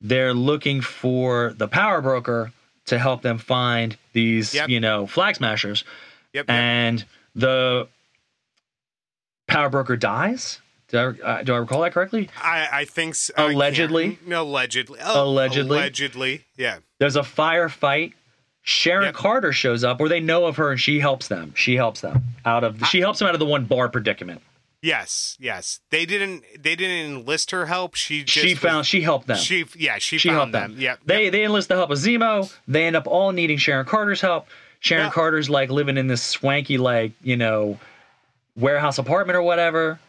they're looking for the power broker to help them find these, Yep. you know, flag smashers. Yep. yep. And the power broker dies. Do I, uh, do I recall that correctly? I, I think so. I Allegedly? Allegedly. Oh, Allegedly? Allegedly. Yeah. There's a firefight. Sharon Yep. Carter shows up, or they know of her, and she helps them. She helps them out of. The, she helps them out of the one bar predicament. Yes. Yes. They didn't. They didn't enlist her help. She just she found. She helped them. She yeah. She, She helped them. them. Yeah. They they enlist the help of Zemo. They end up all needing Sharon Carter's help. Sharon Yeah. Carter's like living in this swanky like you know warehouse apartment or whatever.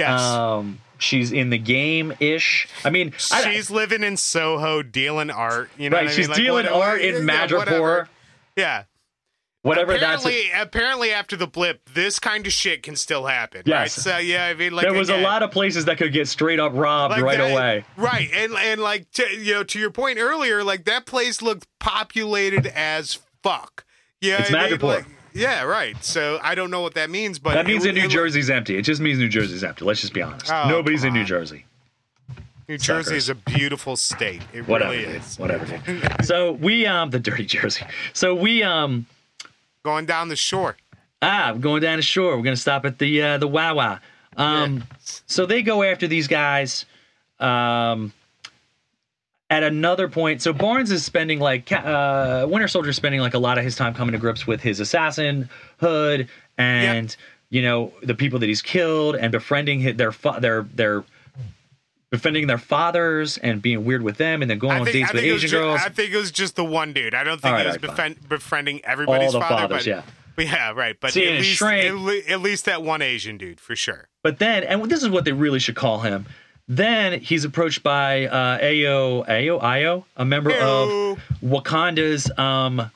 Yes. Um, she's in the game ish. I mean, I- she's living in Soho dealing art. You know, right. what I she's mean? Like, dealing whatever- art in yeah, Madripoor. whatever. Yeah. Whatever that's. apparently, apparently, after the blip, this kind of shit can still happen. Yes. Right. So yeah, I mean, like there was a lot of places that could get straight up robbed like right that- away. Right, and and like to, you know, to your point earlier, like that place looked populated as fuck. Yeah, It's I mean, Madripoor. like, yeah, right. So I don't know what that means, but That means it- that New it- Jersey's empty. It just means New Jersey's empty. Let's just be honest. Oh, Nobody's in New. Jersey. New Jersey suckers. is a beautiful state. It Whatever, really dude. is. Whatever. dude. so we um the dirty Jersey. So we um Going down the shore. ah we're going down the shore. We're gonna stop at the uh, the Wawa. Um, so they go after these guys. Um, at another point, so Barnes is spending like uh, Winter Soldier spending like a lot of his time coming to grips with his assassin hood and you know the people that he's killed and befriending his, their fa- their their befriending their fathers and being weird with them and then going I on think, dates with think it was Asian girls. I think it was just the one dude. I don't think All he was right, befriending everybody's father, fathers, but, yeah. but yeah, right. But See, at least, at, le- at least that one Asian dude for sure. But then, and this is what they really should call him. Then he's approached by uh, Ayo Ayo Ayo, a member Ayo. of Wakanda's um,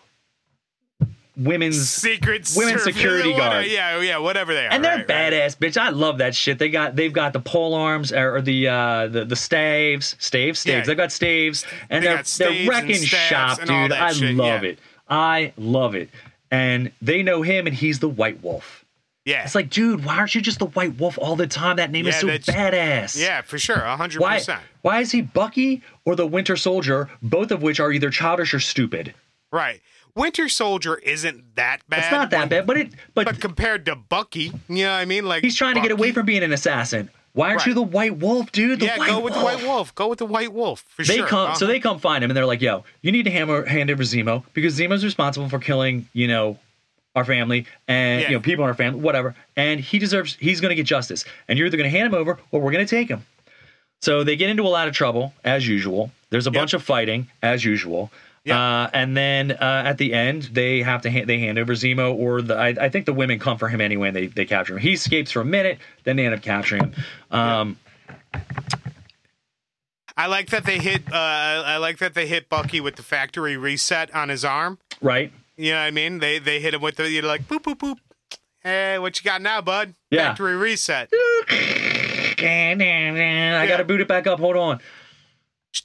women's, Secret women's Service- security guard. Yeah, yeah, whatever they are. and they're right, right. badass, bitch. I love that shit. They got they've got the pole arms or, or the uh, the the staves, staves, staves. Yeah. They've got staves, and They they're staves they're wrecking shop, dude. I shit, love yeah. it. I love it. And they know him, and he's the White Wolf. Yeah, It's like, dude, why aren't you just the White Wolf all the time? That name is so badass. yeah, for sure, hundred Why, percent. why is he Bucky or the Winter Soldier, both of which are either childish or stupid? Right. Winter Soldier isn't that bad. It's not that when- bad, but it but, But compared to Bucky, you know what I mean? Like he's trying to get away from being an assassin. Why aren't Right. you the White Wolf, dude? The Yeah, White go with the White Wolf. Go with the White Wolf for They sure. come, Uh, so they come find him, and they're like, "Yo, you need to hammer, hand over Zemo because Zemo's responsible for killing, you know, our family and Yeah. you know people in our family, whatever. And he deserves. He's going to get justice. And you're either going to hand him over or we're going to take him." So they get into a lot of trouble as usual. There's a Yep. bunch of fighting as usual. Yep. Uh, and then uh, at the end, they have to ha- they hand over Zemo, or the I, I think the women come for him anyway, and they they capture him. He escapes for a minute, then they end up capturing him. Um, I like that they hit. Uh, I like that they hit Bucky with the factory reset on his arm. Right? You know what I mean? They they hit him with the you're like boop boop boop. Hey, what you got now, bud? Yeah. Factory reset. I got to boot it back up. Hold on.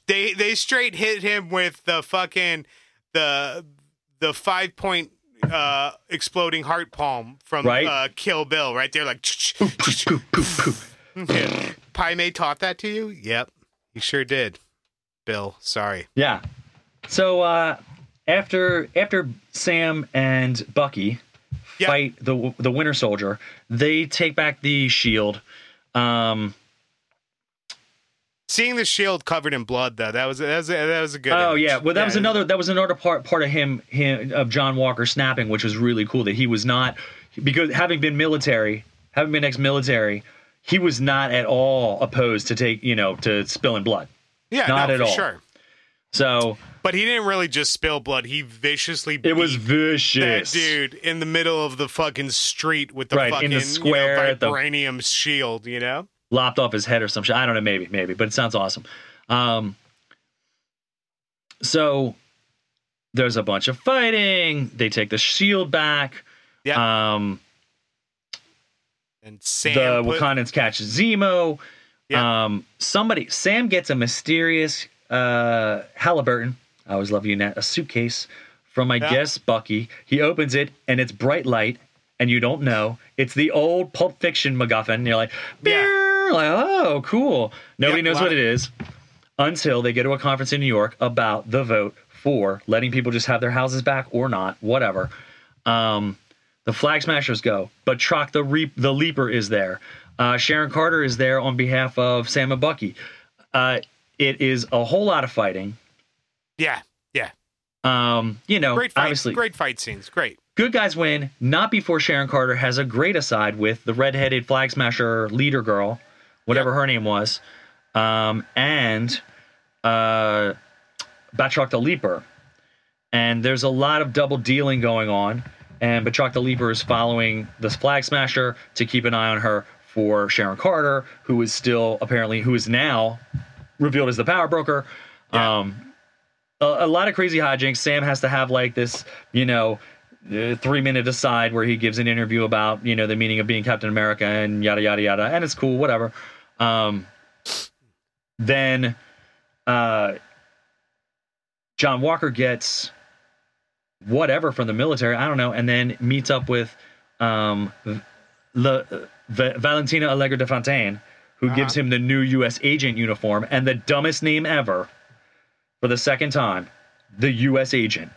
They they straight hit him with the fucking the the five point uh exploding heart palm from Right. uh Kill Bill right there like yeah. Pai Mei taught that to you? Yep. He sure did. Bill, sorry. Yeah. So uh, after after Sam and Bucky Yeah. fight the the Winter Soldier, they take back the shield. Um, Seeing the shield covered in blood though, that was that was that was a good oh image. yeah, well that was another that was another part part of him him of John Walker snapping, which was really cool that he was not because having been military, having been ex-military, he was not at all opposed to take you know to spilling blood. Yeah, not no, at all. sure. So But he didn't really just spill blood. He viciously it was beat that vicious. dude in the middle of the fucking street with the Right, in fucking the square you know, at the- vibranium shield, you know? lopped off his head or some shit. I don't know, maybe, maybe, but it sounds awesome. Um, so there's a bunch of fighting. They take the shield back. Yeah. Um, And Sam the put- Wakandans catch Zemo. Yeah. Um, somebody, Sam gets a mysterious uh, Halliburton. I always love you, Nat. A suitcase from, I Yeah. guess, Bucky. He opens it and it's bright light, and you don't know. It's the old Pulp Fiction MacGuffin. And you're like, Yeah. Like, oh, cool. Nobody Yep, knows what it is until they go to a conference in New York about the vote for letting people just have their houses back or not, whatever. Um, the Flag Smashers go, but Trock the Reap, the Leaper is there. Uh, Sharon Carter is there on behalf of Sam and Bucky. Uh, it is a whole lot of fighting. Yeah, yeah. Um, you know, Great fight. obviously, Great fight scenes. Great. good guys win. Not before Sharon Carter has a great aside with the redheaded Flag Smasher leader girl, whatever Yep. her name was, um, and uh, Batroc the Leaper. And there's a lot of double dealing going on. And Batroc the Leaper is following this Flag Smasher to keep an eye on her for Sharon Carter, who is still apparently, who is now revealed as the power broker. Yeah. Um, a, a lot of crazy hijinks. Sam has to have like this, you know, uh, three minute aside where he gives an interview about you know the meaning of being Captain America and yada yada yada, and it's cool, whatever. Um, then uh, John Walker gets whatever from the military, I don't know, and then meets up with um, Le, V- Valentina Allegra de Fontaine, who gives him the new U.S. agent uniform and the dumbest name ever for the second time, the U.S. agent.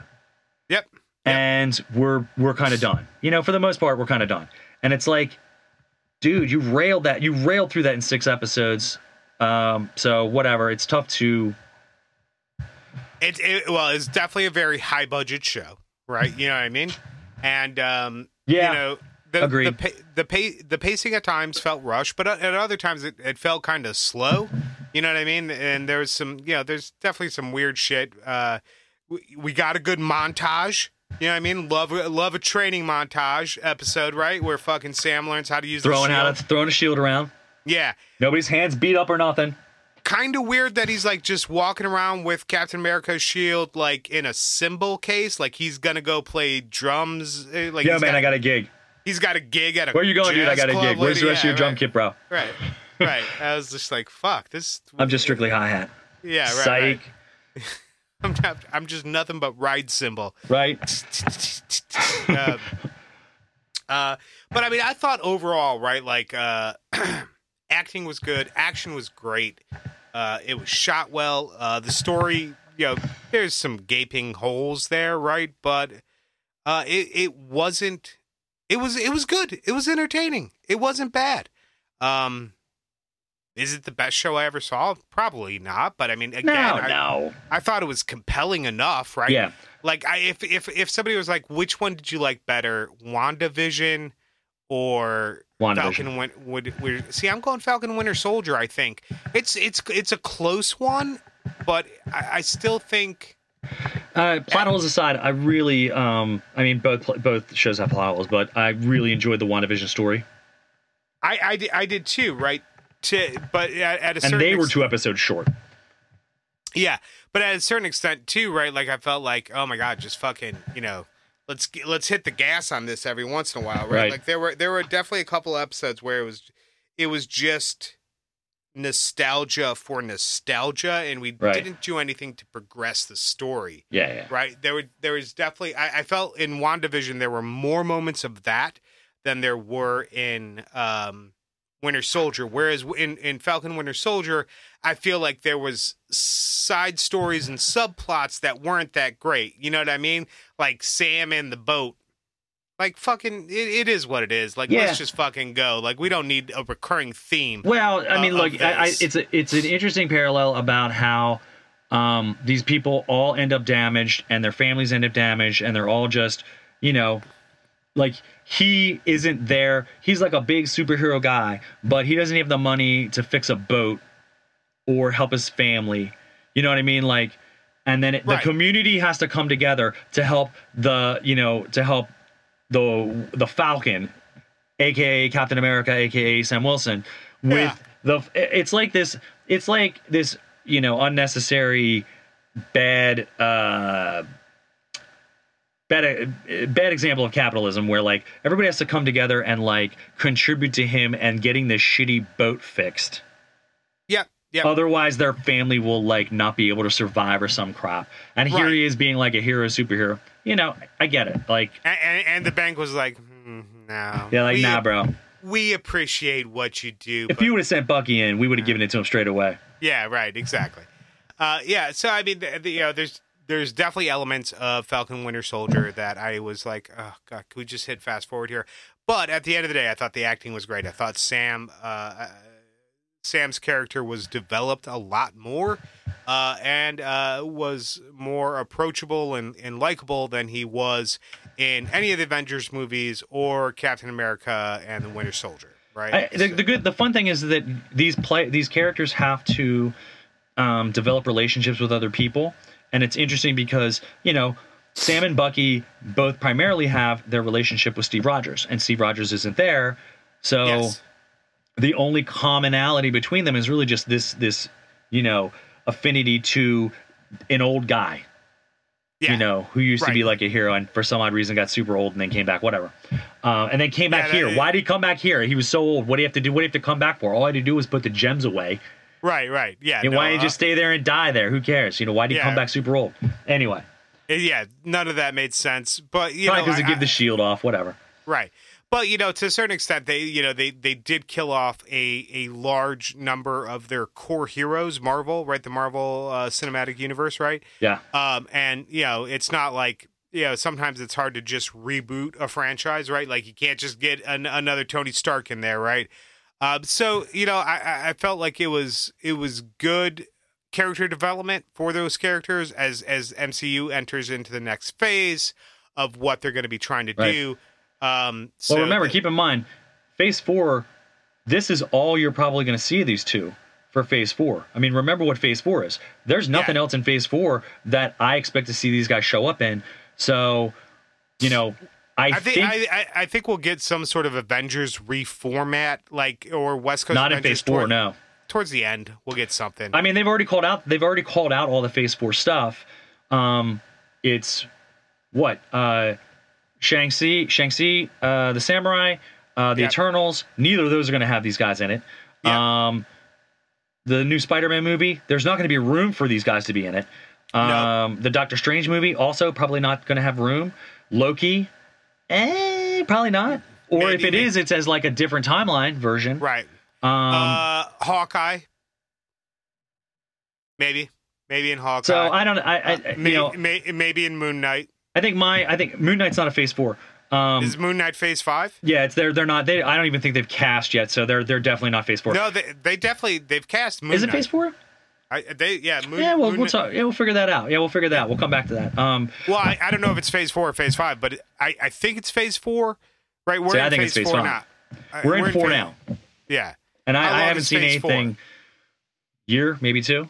Yep. And we're we're kind of done. You know, for the most part, we're kind of done. And it's like, dude, you railed that. You railed through that in six episodes. Um, so whatever. It's tough to. It, it well, it's definitely a very high budget show, right? You know what I mean? And um, Yeah. you know, the Agreed. the pa- the, pa- the pacing at times felt rushed, but at other times it, it felt kind of slow. You know what I mean? And there was some, you know, there's definitely some weird shit. Uh, we, we got a good montage. You know what I mean? Love love a training montage episode, right? Where fucking Sam learns how to use Throwing the out, shield. throwing a shield around. Yeah, Nobody's hands beat up or nothing. kind of weird that he's like just walking around with Captain America's shield like in a symbol case, like he's gonna go play drums. eh, Like Yo, man, got, I got a gig. He's got a gig at a. Where you going, dude? I got a gig. Where's the rest of your drum right, kit, bro? Right, right. I was just like, fuck this. I'm just strictly hi hat. yeah, right. Psych. right. I'm not, I'm just nothing but ride cymbal. Right? um, uh, but I mean, I thought overall, right? Like, uh, acting was good, action was great. Uh, it was shot well. Uh, the story, you know, there's some gaping holes there, right? But uh, it it wasn't. It was it was good. It was entertaining. It wasn't bad. Um, is it the best show I ever saw? Probably not. But I mean, again, No, I, no. I thought it was compelling enough, right? Yeah. Like I if if if somebody was like, which one did you like better, WandaVision or. Falcon Win- would, would see I'm going Falcon Winter Soldier, I think. It's it's it's a close one, but I, I still think Uh, plot holes aside, I really, um, I mean, both both shows have plot holes, but I really enjoyed the WandaVision story, I I did, I did too, right? To but at, at a and they were two episodes short. Yeah, but at a certain extent too, right? Like I felt like, oh my god, just fucking, you know, let's let's hit the gas on this every once in a while, right? Right. Like there were there were definitely a couple episodes where it was it was just nostalgia for nostalgia, and we Right. didn't do anything to progress the story, Yeah, yeah. right? There were there was definitely I, I felt in Wandavision there were more moments of that than there were in um Winter Soldier. Whereas in, in Falcon Winter Soldier, I feel like there was side stories and subplots that weren't that great. You know what I mean? Like Sam and the boat. Like fucking, it, it is what it is. Like Yeah. let's just fucking go. Like we don't need a recurring theme. Well, I mean, uh, look, I, I, it's a, it's an interesting parallel about how um, these people all end up damaged and their families end up damaged, and they're all just, you know, like he isn't there. He's like a big superhero guy, but he doesn't have the money to fix a boat or help his family. You know what I mean? Like, and then it, the community has to come together to help the, you know, to help the the Falcon, aka Captain America, aka Sam Wilson, with Yeah. the. It's like this. It's like this. You know, unnecessary, bad. uh bad bad example of capitalism where like everybody has to come together and like contribute to him and getting this shitty boat fixed Yep. Yep. otherwise their family will like not be able to survive or some crap and here Right. he is being like a hero superhero you know i get it like and, and, the bank was like, hmm, no. yeah like we, nah bro We appreciate what you do. if but- you would have sent bucky in we would have given it to him straight away Yeah, right, exactly. Uh, yeah, so I mean, the, the, you know, there's there's definitely elements of Falcon Winter Soldier that I was like, oh god, could we just hit fast forward here? But at the end of the day, I thought the acting was great. I thought Sam, uh, Sam's character was developed a lot more, uh, and uh, was more approachable and, and likable than he was in any of the Avengers movies or Captain America and the Winter Soldier. Right? I, the, the good the fun thing is that these play these characters have to um, develop relationships with other people and it's interesting because you know sam and bucky both primarily have their relationship with steve rogers and steve rogers isn't there so yes. The only commonality between them is really just this this you know affinity to an old guy Yeah. you know who used to be like a hero and for some odd reason got super old and then came back whatever. Uh, and then came back Yeah, that- here. why did he come back here? He was so old. What do you have to do? What do you have to come back for? All i had to do was put the gems away. Right, right. Yeah. and no, why didn't you uh, just stay there and die there? Who cares? You know why did he come back super old? Anyway. Yeah, none of that made sense. But you probably know, because they give the shield off whatever. Right. But you know, to a certain extent, they you know they they did kill off a a large number of their core heroes. Marvel, right? The Marvel uh, Cinematic Universe, right? yeah Um, and you know, it's not like you know, sometimes it's hard to just reboot a franchise, right? Like you can't just get an, another Tony Stark in there, right? Um, so you know, I- I, I felt like it was it was good character development for those characters as as MCU enters into the next phase of what they're going to be trying to Right. do. Um, so well, remember, the- keep in mind, Phase Four. This is all you're probably going to see of these two for Phase Four. I mean, remember what Phase Four is. There's nothing Yeah. else in Phase Four that I expect to see these guys show up in. So, you know, I, I think, think, I, I, think we'll get some sort of Avengers reformat, like or West Coast not in Avengers Phase Four. toward- No, Towards the end, we'll get something. I mean they've already called out. They've already called out all the Phase Four stuff. Um, it's what uh, Shang-Chi, Shang-Chi, uh, the Samurai, uh, the Yep. Eternals. Neither of those are going to have these guys in it. Yeah. Um, the new Spider-Man movie. There's not going to be room for these guys to be in it. Um, The Doctor Strange movie also probably not going to have room. Loki, eh, probably not. Or if Maybe, it maybe. is, it's as like a different timeline version. right. Um, uh, Hawkeye. Maybe, maybe in Hawkeye. so I don't. I, I you maybe, know. may, maybe in Moon Knight. I think my I think Moon Knight's not a Phase Four. Um, Is Moon Knight Phase Five? yeah, it's they're they're not. They I don't even think they've cast yet, so they're they're definitely not Phase Four. No, they, they definitely they've cast Moon Knight. Is it Phase Four? I, they yeah. Moon, Yeah, well Moon we'll talk. Yeah, we'll figure that out. Yeah, we'll figure that. out. We'll come back to that. Um, Well, I, I don't know if it's Phase Four or Phase Five, but I, I think it's Phase Four. Right, we're See, in I think phase, it's phase four now. Uh, we're in four phase- now, Yeah, and I, I haven't seen Phase four? anything. Year, maybe two.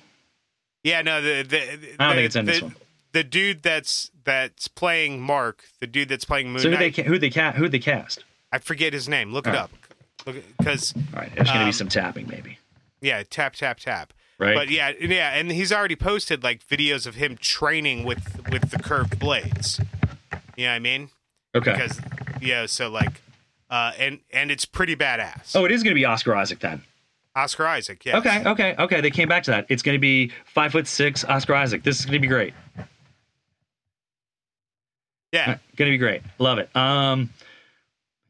yeah. No, the, the, I don't the- think it's in this one. The dude that's that's playing Mark, the dude that's playing Moon So who they Knight, ca- who they ca- who they cast? I forget his name. Look it All right. up. Look, because All right, there's gonna Um, be some tapping, maybe. yeah, tap tap tap. Right. But yeah, yeah, and he's already posted like videos of him training with with the curved blades. You know what I mean? okay. Because yeah, so like, uh, and and it's pretty badass. oh, it is gonna be Oscar Isaac then. Oscar Isaac. Yes. Okay, okay, okay. They came back to that. It's gonna be five foot six Oscar Isaac. This is gonna be great. Yeah. Gonna be great. Love it. Um,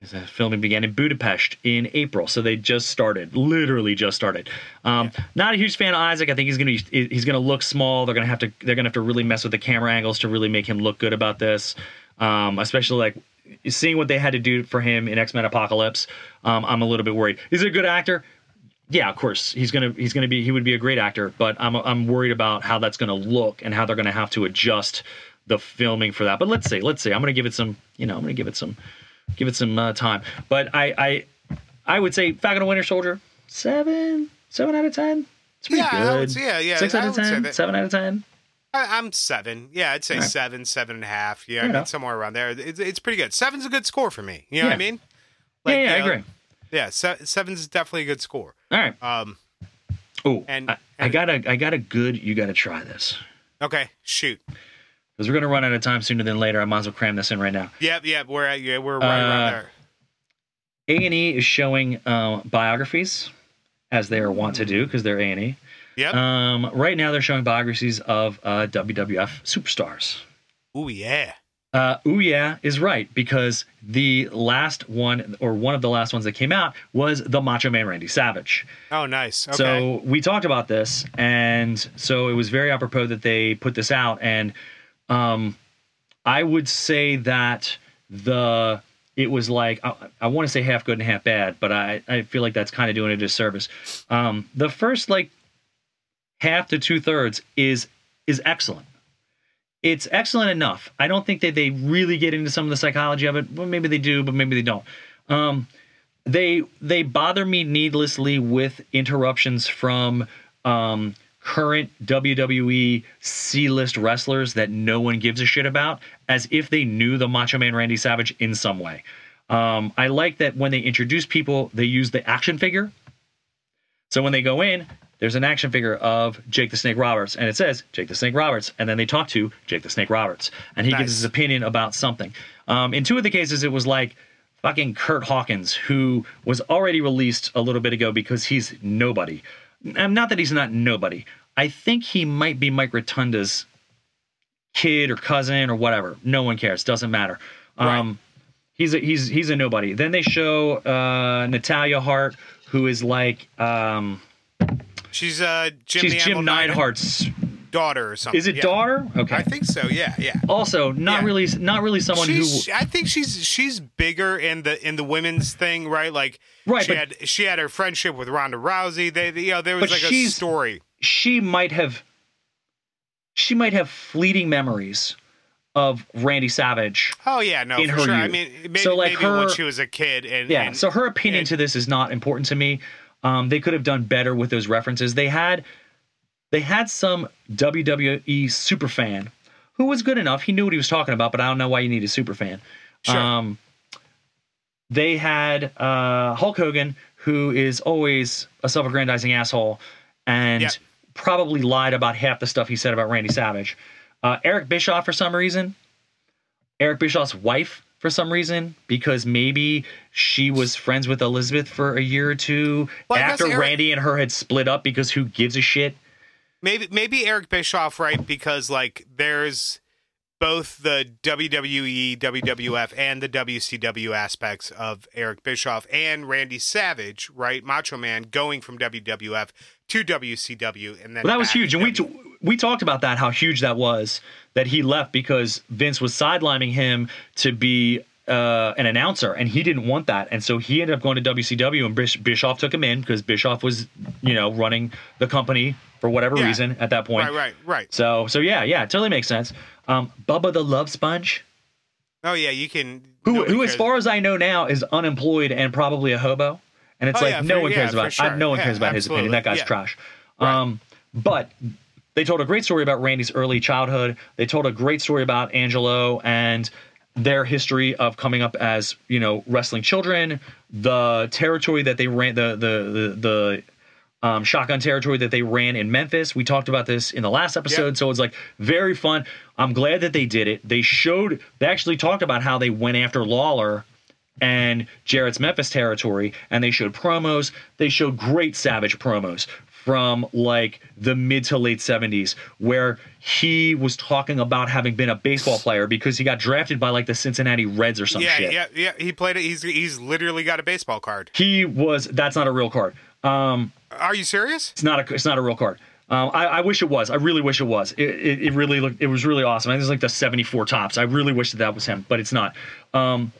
the filming began in Budapest in April, so they just started, literally just started. Um, Not a huge fan of Isaac. I think he's gonna be, he's gonna look small. They're gonna have to they're gonna have to really mess with the camera angles to really make him look good about this. Um, especially like seeing what they had to do for him in X Men Apocalypse. Um, I'm a little bit worried. He's a good actor. Yeah, of course he's gonna he's gonna be he would be a great actor, but I'm I'm worried about how that's gonna look and how they're gonna have to adjust the filming for that. But let's see, let's see. I'm gonna give it some, you know, I'm gonna give it some, give it some uh, time. But I I I would say Falcon and Winter Soldier seven seven out of ten. It's pretty Yeah, I good. would- yeah, yeah, Six I out of ten. Seven out of ten. I, I'm seven. Yeah, I'd say right. seven, seven and a half. Yeah, I mean somewhere around there. It's, it's pretty good. Seven's a good score for me. You know what I Yeah. mean? yeah, yeah, I you know, agree. Yeah, se- seven's definitely a good score. All right. Um, Oh, and- I, I and- got a I got a good. You got to try this okay, shoot. Because we're gonna run out of time sooner than later. I might as well cram this in right now. Yep, yep. We're at yeah, we're right around Uh, there. A and E is showing uh, biographies as they are wont to do because they're A and E. Yep. Um, right now, they're showing biographies of uh, WWF superstars. Ooh yeah. Uh, ooh yeah is right because the last one or one of the last ones that came out was the Macho Man Randy Savage. Oh, nice. Okay. So we talked about this, and so it was very apropos that they put this out. And um, I would say that the it was like I, I want to say half good and half bad, but I I feel like that's kind of doing a disservice. Um, the first like half to two thirds is is excellent. It's excellent enough. I don't think that they really get into some of the psychology of it. Well, maybe they do, but maybe they don't. Um, they they bother me needlessly with interruptions from um, current WWE C-list wrestlers that no one gives a shit about, as if they knew the Macho Man Randy Savage in some way. Um, I like that when they introduce people, they use the action figure. So when they go in, there's an action figure of Jake the Snake Roberts, and it says Jake the Snake Roberts, and then they talk to Jake the Snake Roberts, and he Nice. gives his opinion about something. Um, in two of the cases, it was like fucking Kurt Hawkins, who was already released a little bit ago because he's nobody. Um, Not that he's not nobody. I think he might be Mike Rotunda's kid or cousin or whatever. No one cares. Doesn't matter. Um, he's a, he's he's a nobody. Then they show uh, Natalya Hart, who is like um, she's uh Jim she's Jim Neidhart's daughter or something. Is it yeah. daughter? Okay. I think so. Yeah, yeah. also, not Yeah. really, not really someone She's, who. I think she's she's bigger in the in the women's thing, right? Like, Right, She but- had she had her friendship with Ronda Rousey. They, you know, there was But like a story. She might have. She might have fleeting memories of Randy Savage. Oh yeah, no, in for her sure. I mean, maybe, So, like, maybe when she was a kid, and Yeah. and- so her opinion and- to this is not important to me. Um, they could have done better with those references. They had, they had some WWE superfan who was good enough. He knew what he was talking about, but I don't know why you need a superfan. Sure. Um, they had uh, Hulk Hogan, who is always a self-aggrandizing asshole, and probably lied about half the stuff he said about Randy Savage. Uh, Eric Bischoff, for some reason, Eric Bischoff's wife, for some reason, because maybe she was friends with Elizabeth for a year or two Well, after Eric- Randy and her had split up. Because who gives a shit? Maybe maybe Eric Bischoff, right? Because like there's both the WWE, WWF, and the WCW aspects of Eric Bischoff and Randy Savage, right? Macho Man going from WWF to WCW, and then Well, that was huge, and we t- we talked about that how huge that was that he left because Vince was sidelining him to be uh, an announcer, and he didn't want that, and so he ended up going to WCW, and Bish- Bischoff took him in because Bischoff was you know running the company for whatever Yeah. reason at that point. right, right, right. So so yeah, yeah, totally makes sense. Um, Bubba the Love Sponge, Oh yeah, you can. who who as far as I know now is unemployed and probably a hobo, and it's Oh, like yeah, no for- one cares for about sure. I, no one Yeah, cares about his opinion. That guy's Yeah. trash. Right. Um, but they told a great story about Randy's early childhood. They told a great story about Angelo and their history of coming up as you know wrestling children, the territory that they ran, the the the, the um, shotgun territory that they ran in Memphis. We talked about this in the last episode, Yep. so it's like very fun. I'm glad that they did it. They showed, they actually talked about how they went after Lawler and Jarrett's Memphis territory, and they showed promos. They showed great Savage promos from like the mid to late 70s, where he was talking about having been a baseball player because he got drafted by like the Cincinnati Reds or some Yeah, shit. yeah, yeah. He played it. He's he's literally got a baseball card. He was. That's not a real card. Um, Are you serious? It's not a it's not a real card. Um, I, I wish it was. I really wish it was. It, it, it really looked. It was really awesome. I think it's like the seventy four Topps. I really wish that that was him, but it's not. Um,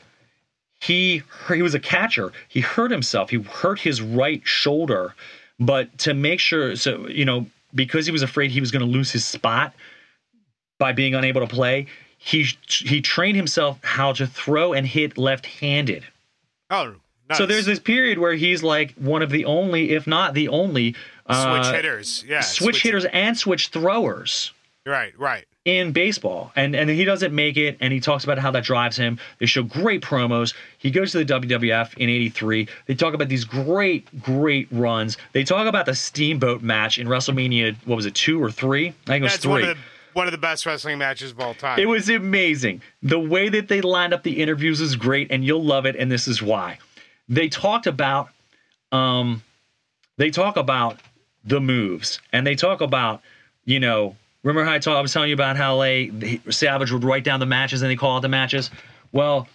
he he was a catcher. He hurt himself. He hurt his right shoulder, but to make sure, so you know, because he was afraid he was going to lose his spot by being unable to play, he he trained himself how to throw and hit left handed. Oh, nice. So there's this period where he's like one of the only, if not the only, uh, switch hitters. Yeah, switch hitters and switch throwers Right, right. In baseball. And and he doesn't make it and he talks about how that drives him. They show great promos. He goes to the WWF in 83. They talk about these great great runs. They talk about the Steamboat match in WrestleMania what was it 2 or 3? I think it was That's 3. one of the one of the best wrestling matches of all time. It was amazing. The way that they lined up the interviews is great, and you'll love it. And this is why. They talked about, um, they talk about the moves, and they talk about, you know, remember how I, talk, I was telling you about how like Savage would write down the matches and they call out the matches. Well,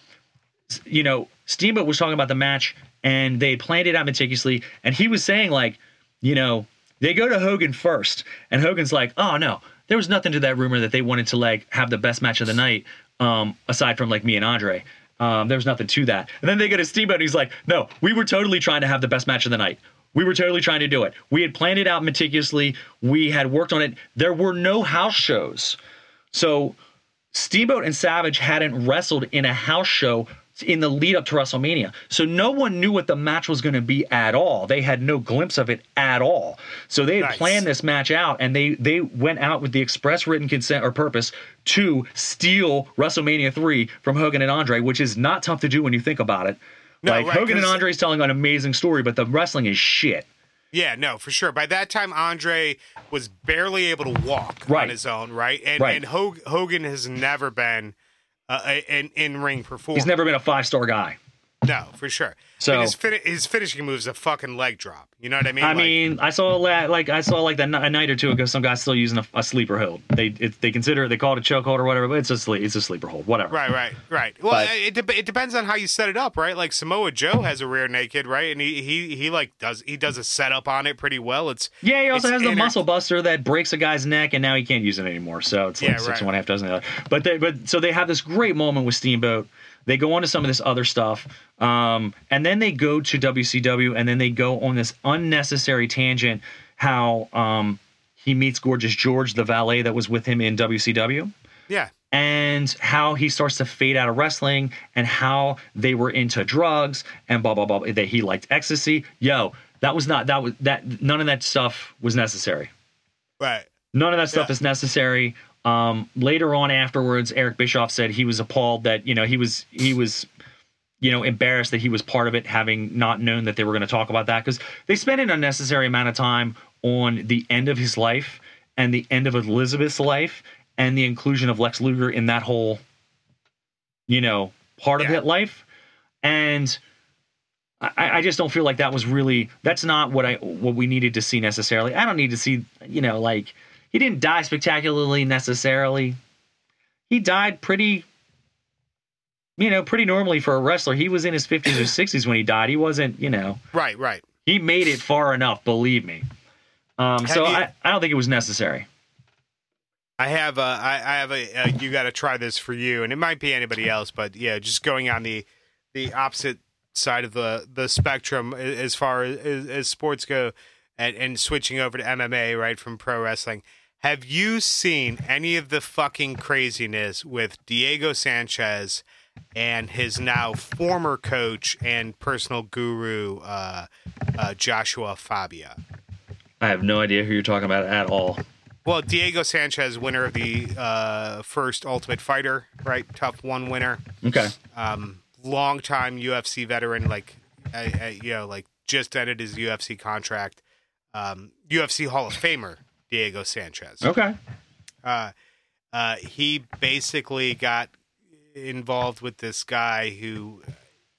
you know, Steamboat was talking about the match, and they planned it out meticulously, and he was saying like, you know, they go to Hogan first, and Hogan's like, oh no, there was nothing to that rumor that they wanted to like have the best match of the night, um, aside from like me and Andre. Um, there was nothing to that. And then they go to Steamboat, and he's like, no, we were totally trying to have the best match of the night. We were totally trying to do it. We had planned it out meticulously. We had worked on it. There were no house shows. So Steamboat and Savage hadn't wrestled in a house show in the lead up to WrestleMania. So no one knew what the match was going to be at all. They had no glimpse of it at all. So they had Nice. planned this match out and they they went out with the express written consent or purpose to steal WrestleMania 3 from Hogan and Andre, which is not tough to do when you think about it. No, like right, Hogan and Andre's telling an amazing story, but the wrestling is shit. Yeah, no, for sure. By that time, Andre was barely able to walk on his own, right? And Right. and Hogan has never been uh, an in ring performer. He's never been a five star guy. No, for sure. So- I mean, his, fin- his finishing move is a fucking leg drop. You know what I mean? I Like- mean, I saw la- like I saw like that a night or two ago. Some guy's still using a, a sleeper hold. They it, they consider it, they call it a choke hold or whatever, but it's a sleep it's a sleeper hold, whatever. Right, right, right. Well, But- it, de- it depends on how you set it up, right? Like Samoa Joe has a rear naked, right? And he he he like does he does a setup on it pretty well. It's Yeah, he also has the muscle buster that breaks a guy's neck, and now he can't use it anymore. So it's like Yeah, six right. and one half dozen. the other. But they, but so they have this great moment with Steamboat. They go on to some of this other stuff, um, and then they go to WCW, and then they go on this unnecessary tangent how um, he meets Gorgeous George, the valet that was with him in WCW yeah, and how he starts to fade out of wrestling and how they were into drugs and blah blah blah that he liked ecstasy. Yo that was not that was that none of that stuff was necessary. Right. none of that stuff Yeah. is necessary um later on afterwards eric bischoff said he was appalled that you know he was he was you know embarrassed that he was part of it having not known that they were going to talk about that because they spent an unnecessary amount of time on the end of his life and the end of elizabeth's life and the inclusion of lex luger in that whole you know part of Yeah. that life and I, I just don't feel like that was really that's not what I what we needed to see necessarily. I don't need to see you know like he didn't die spectacularly necessarily. He died pretty you know pretty normally for a wrestler. He was in his 50s or 60s when he died. He wasn't you know Right, right. he made it far enough. Believe me. Um, so you- I, I don't think it was necessary. I have a, I, I have a, uh, you got to try this for you, and it might be anybody else, but yeah, just going on the, the opposite side of the the spectrum as far as, as, as sports go, and, and switching over to MMA, right from pro wrestling. Have you seen any of the fucking craziness with Diego Sanchez and his now former coach and personal guru, uh, uh, Joshua Fabia? I have no idea who you're talking about at all. Well, Diego Sanchez, winner of the uh, first Ultimate Fighter, right? Tough one winner. Okay. Um, longtime UFC veteran, like, you know, like just ended his UFC contract. Um, UFC Hall of Famer, Diego Sanchez. Okay. Uh, uh, he basically got involved with this guy who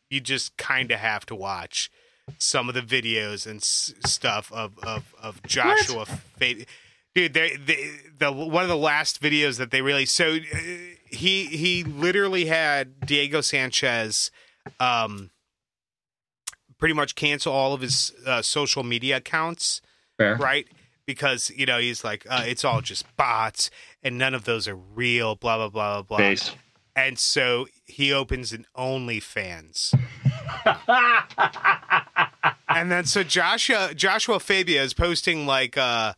you just kind of have to watch some of the videos and s- stuff of of of Joshua. Fa- Dude, they, they, the one of the last videos that they really so uh, he he literally had Diego Sanchez um pretty much cancel all of his uh, social media accounts Fair. right? Because you know he's like, uh, it's all just bots, and none of those are real. Blah blah blah blah blah. Base. And so he opens an OnlyFans. and then so Joshua Joshua Fabia is posting like uh,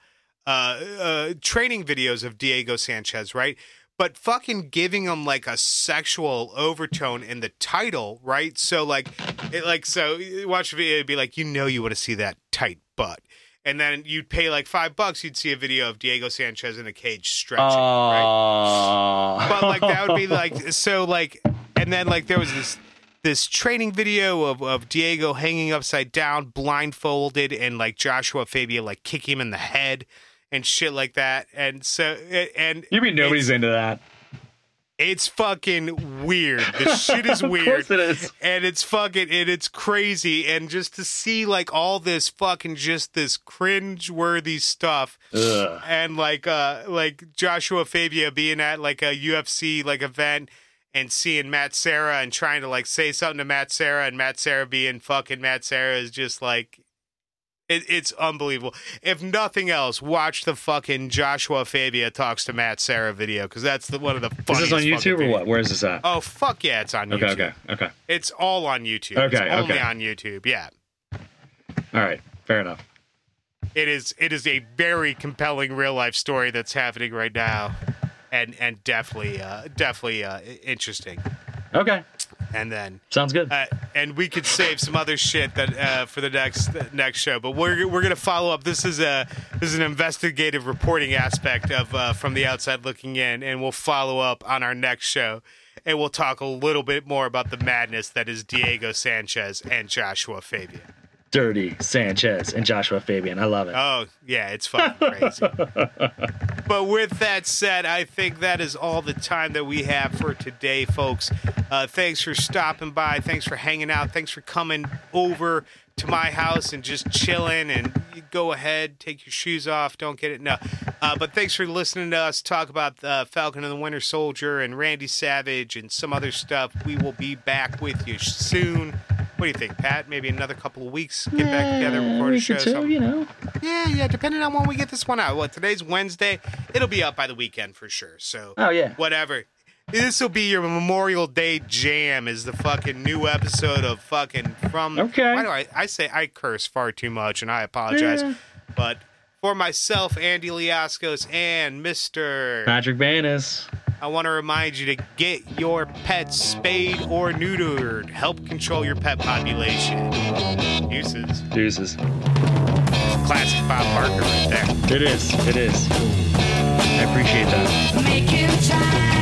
uh, uh, training videos of Diego Sanchez, right? But fucking giving him like a sexual overtone in the title, right? So like, it like so watch the video, it'd be like, you know, you want to see that tight butt, and then you'd pay like five bucks, you'd see a video of Diego Sanchez in a cage stretching, right? Oh. but like that would be like so like and then like there was this this training video of, of Diego hanging upside down blindfolded and like Joshua Fabia like kick him in the head and shit like that and so and You mean nobody's into that? It's fucking weird the shit is Of weird course it is. and it's fucking and it's crazy and just to see like all this fucking just this cringe worthy stuff Ugh. and like uh like Joshua Fabia being at like a UFC like event and seeing Matt Serra and trying to like say something to Matt Serra and Matt Serra being fucking Matt Serra is just like it, it's unbelievable. If nothing else, watch the fucking Joshua Fabia talks to Matt Serra video because that's the one of the funniest. Is this on YouTube or what? Where is this at? Oh fuck yeah, it's on okay, YouTube. okay, okay. Okay. It's all on YouTube. Okay, it's only okay. on YouTube. Yeah. All right, fair enough. it is it is a very compelling real life story that's happening right now and and definitely uh definitely uh interesting Okay, and then sounds good. uh, and we could save some other shit that uh, for the next the next show, but we're we're gonna follow up. This is a this is an investigative reporting aspect of uh, from the outside looking in, and we'll follow up on our next show, and we'll talk a little bit more about the madness that is Diego Sanchez and Joshua Fabia. Dirty Sanchez and Joshua Fabian. I love it. Oh, yeah, it's fucking crazy. but with that said, I think that is all the time that we have for today, folks. Uh, thanks for stopping by. Thanks for hanging out. Thanks for coming over to my house and just chilling and go ahead, take your shoes off, don't get it. No. Uh, but thanks for listening to us talk about uh, Falcon and the Winter Soldier and Randy Savage and some other stuff. We will be back with you soon. What do you think, Pat? Maybe another couple of weeks, get back together, record a show. something. you know. Yeah, yeah, depending on when we get this one out. Well, today's Wednesday. It'll be up by the weekend for sure. So, Oh yeah. whatever. This will be your Memorial Day jam. Is the fucking new episode of fucking from? Okay. Why do I? I say I curse far too much, and I apologize. Yeah. But for myself, Andy Liascos, and Mister, Patrick Banis. I want to remind you to get your pets spayed or neutered. Help control your pet population. Uses Deuces. classic Bob Barker right there. It is. It is. I appreciate that. Making time.